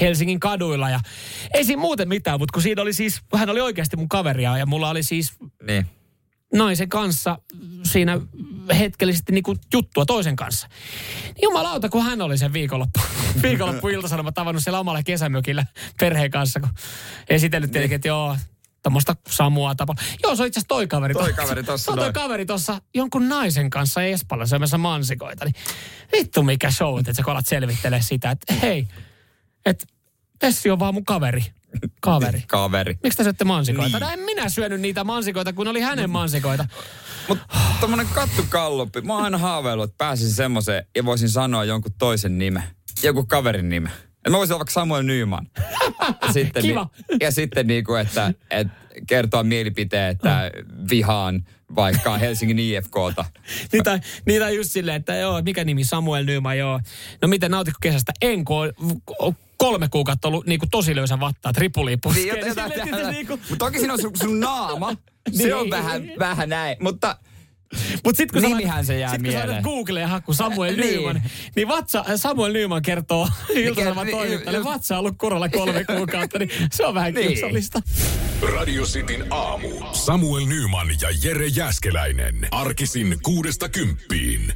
Speaker 1: Helsingin kaduilla ja ei siinä muuten mitään, mutta kun siinä oli siis, hän oli oikeasti mun kaveria ja mulla oli siis
Speaker 2: Niin.
Speaker 1: naisen kanssa siinä hetkellisesti niinku juttua toisen kanssa. Niin Jumalauta, kun hän oli sen viikonloppu, viikonloppu iltasanomat tavannut siellä omalla kesämökillä perheen kanssa, kun esitellyt tietenkin, että joo, Tuommoista Samua tapa. Joo, se on itse asiassa toi kaveri.
Speaker 2: Toi
Speaker 1: to-
Speaker 2: kaveri tossa
Speaker 1: toi kaveri tuossa jonkun naisen kanssa Espalla syömässä mansikoita. Niin vittu mikä show, että sä alat selvittelee sitä, että hei, että Essi on vaan mun kaveri. Kaveri.
Speaker 2: Kaveri.
Speaker 1: Miksi te syötte mansikoita?
Speaker 2: Niin.
Speaker 1: No en minä syönyt niitä mansikoita, kun oli hänen mansikoita.
Speaker 2: Mutta tommonen kattukalluppi. Mä oon aina haaveillut, että pääsisin semmoiseen ja voisin sanoa jonkun toisen nimen. Joku kaverin nimen. Mä voisin olla vaikka Samuel Nyman. Ja sitten,
Speaker 1: Kiva.
Speaker 2: Ni, ja sitten niinku, että, että kertoa mielipiteen, että vihaan vaikka Helsingin IFKta.
Speaker 1: Niitä, niitä just silleen, että joo, mikä nimi Samuel Nyman, joo. No miten nautitko kesästä? En, kun kolme kuukautta ollut niinku tosi löysä vattaa, tripuliin puskeen.
Speaker 2: Niin,
Speaker 1: Niin,
Speaker 2: jotain, jotain,
Speaker 1: että niinku,
Speaker 2: Mutta toki siinä on sun, sun naama. Se on
Speaker 1: Niin.
Speaker 2: vähän, vähän näin. Mutta
Speaker 1: Mut sit kun
Speaker 2: Nimihän
Speaker 1: sä,
Speaker 2: se jää
Speaker 1: sit, kun sä Googleen haku Samuel
Speaker 2: Niin.
Speaker 1: Nyman, niin vatsa, Samuel Nyman kertoo iltasanoman
Speaker 2: niin,
Speaker 1: toimittajalle,
Speaker 2: just-
Speaker 1: vatsa on ollut kurolla kolme kuukautta, niin se on vähän
Speaker 2: Niin.
Speaker 1: kiusallista.
Speaker 3: Radio Cityn aamu. Samuel Nyman ja Jere Jäskeläinen. Arkisin kuudesta kymppiin.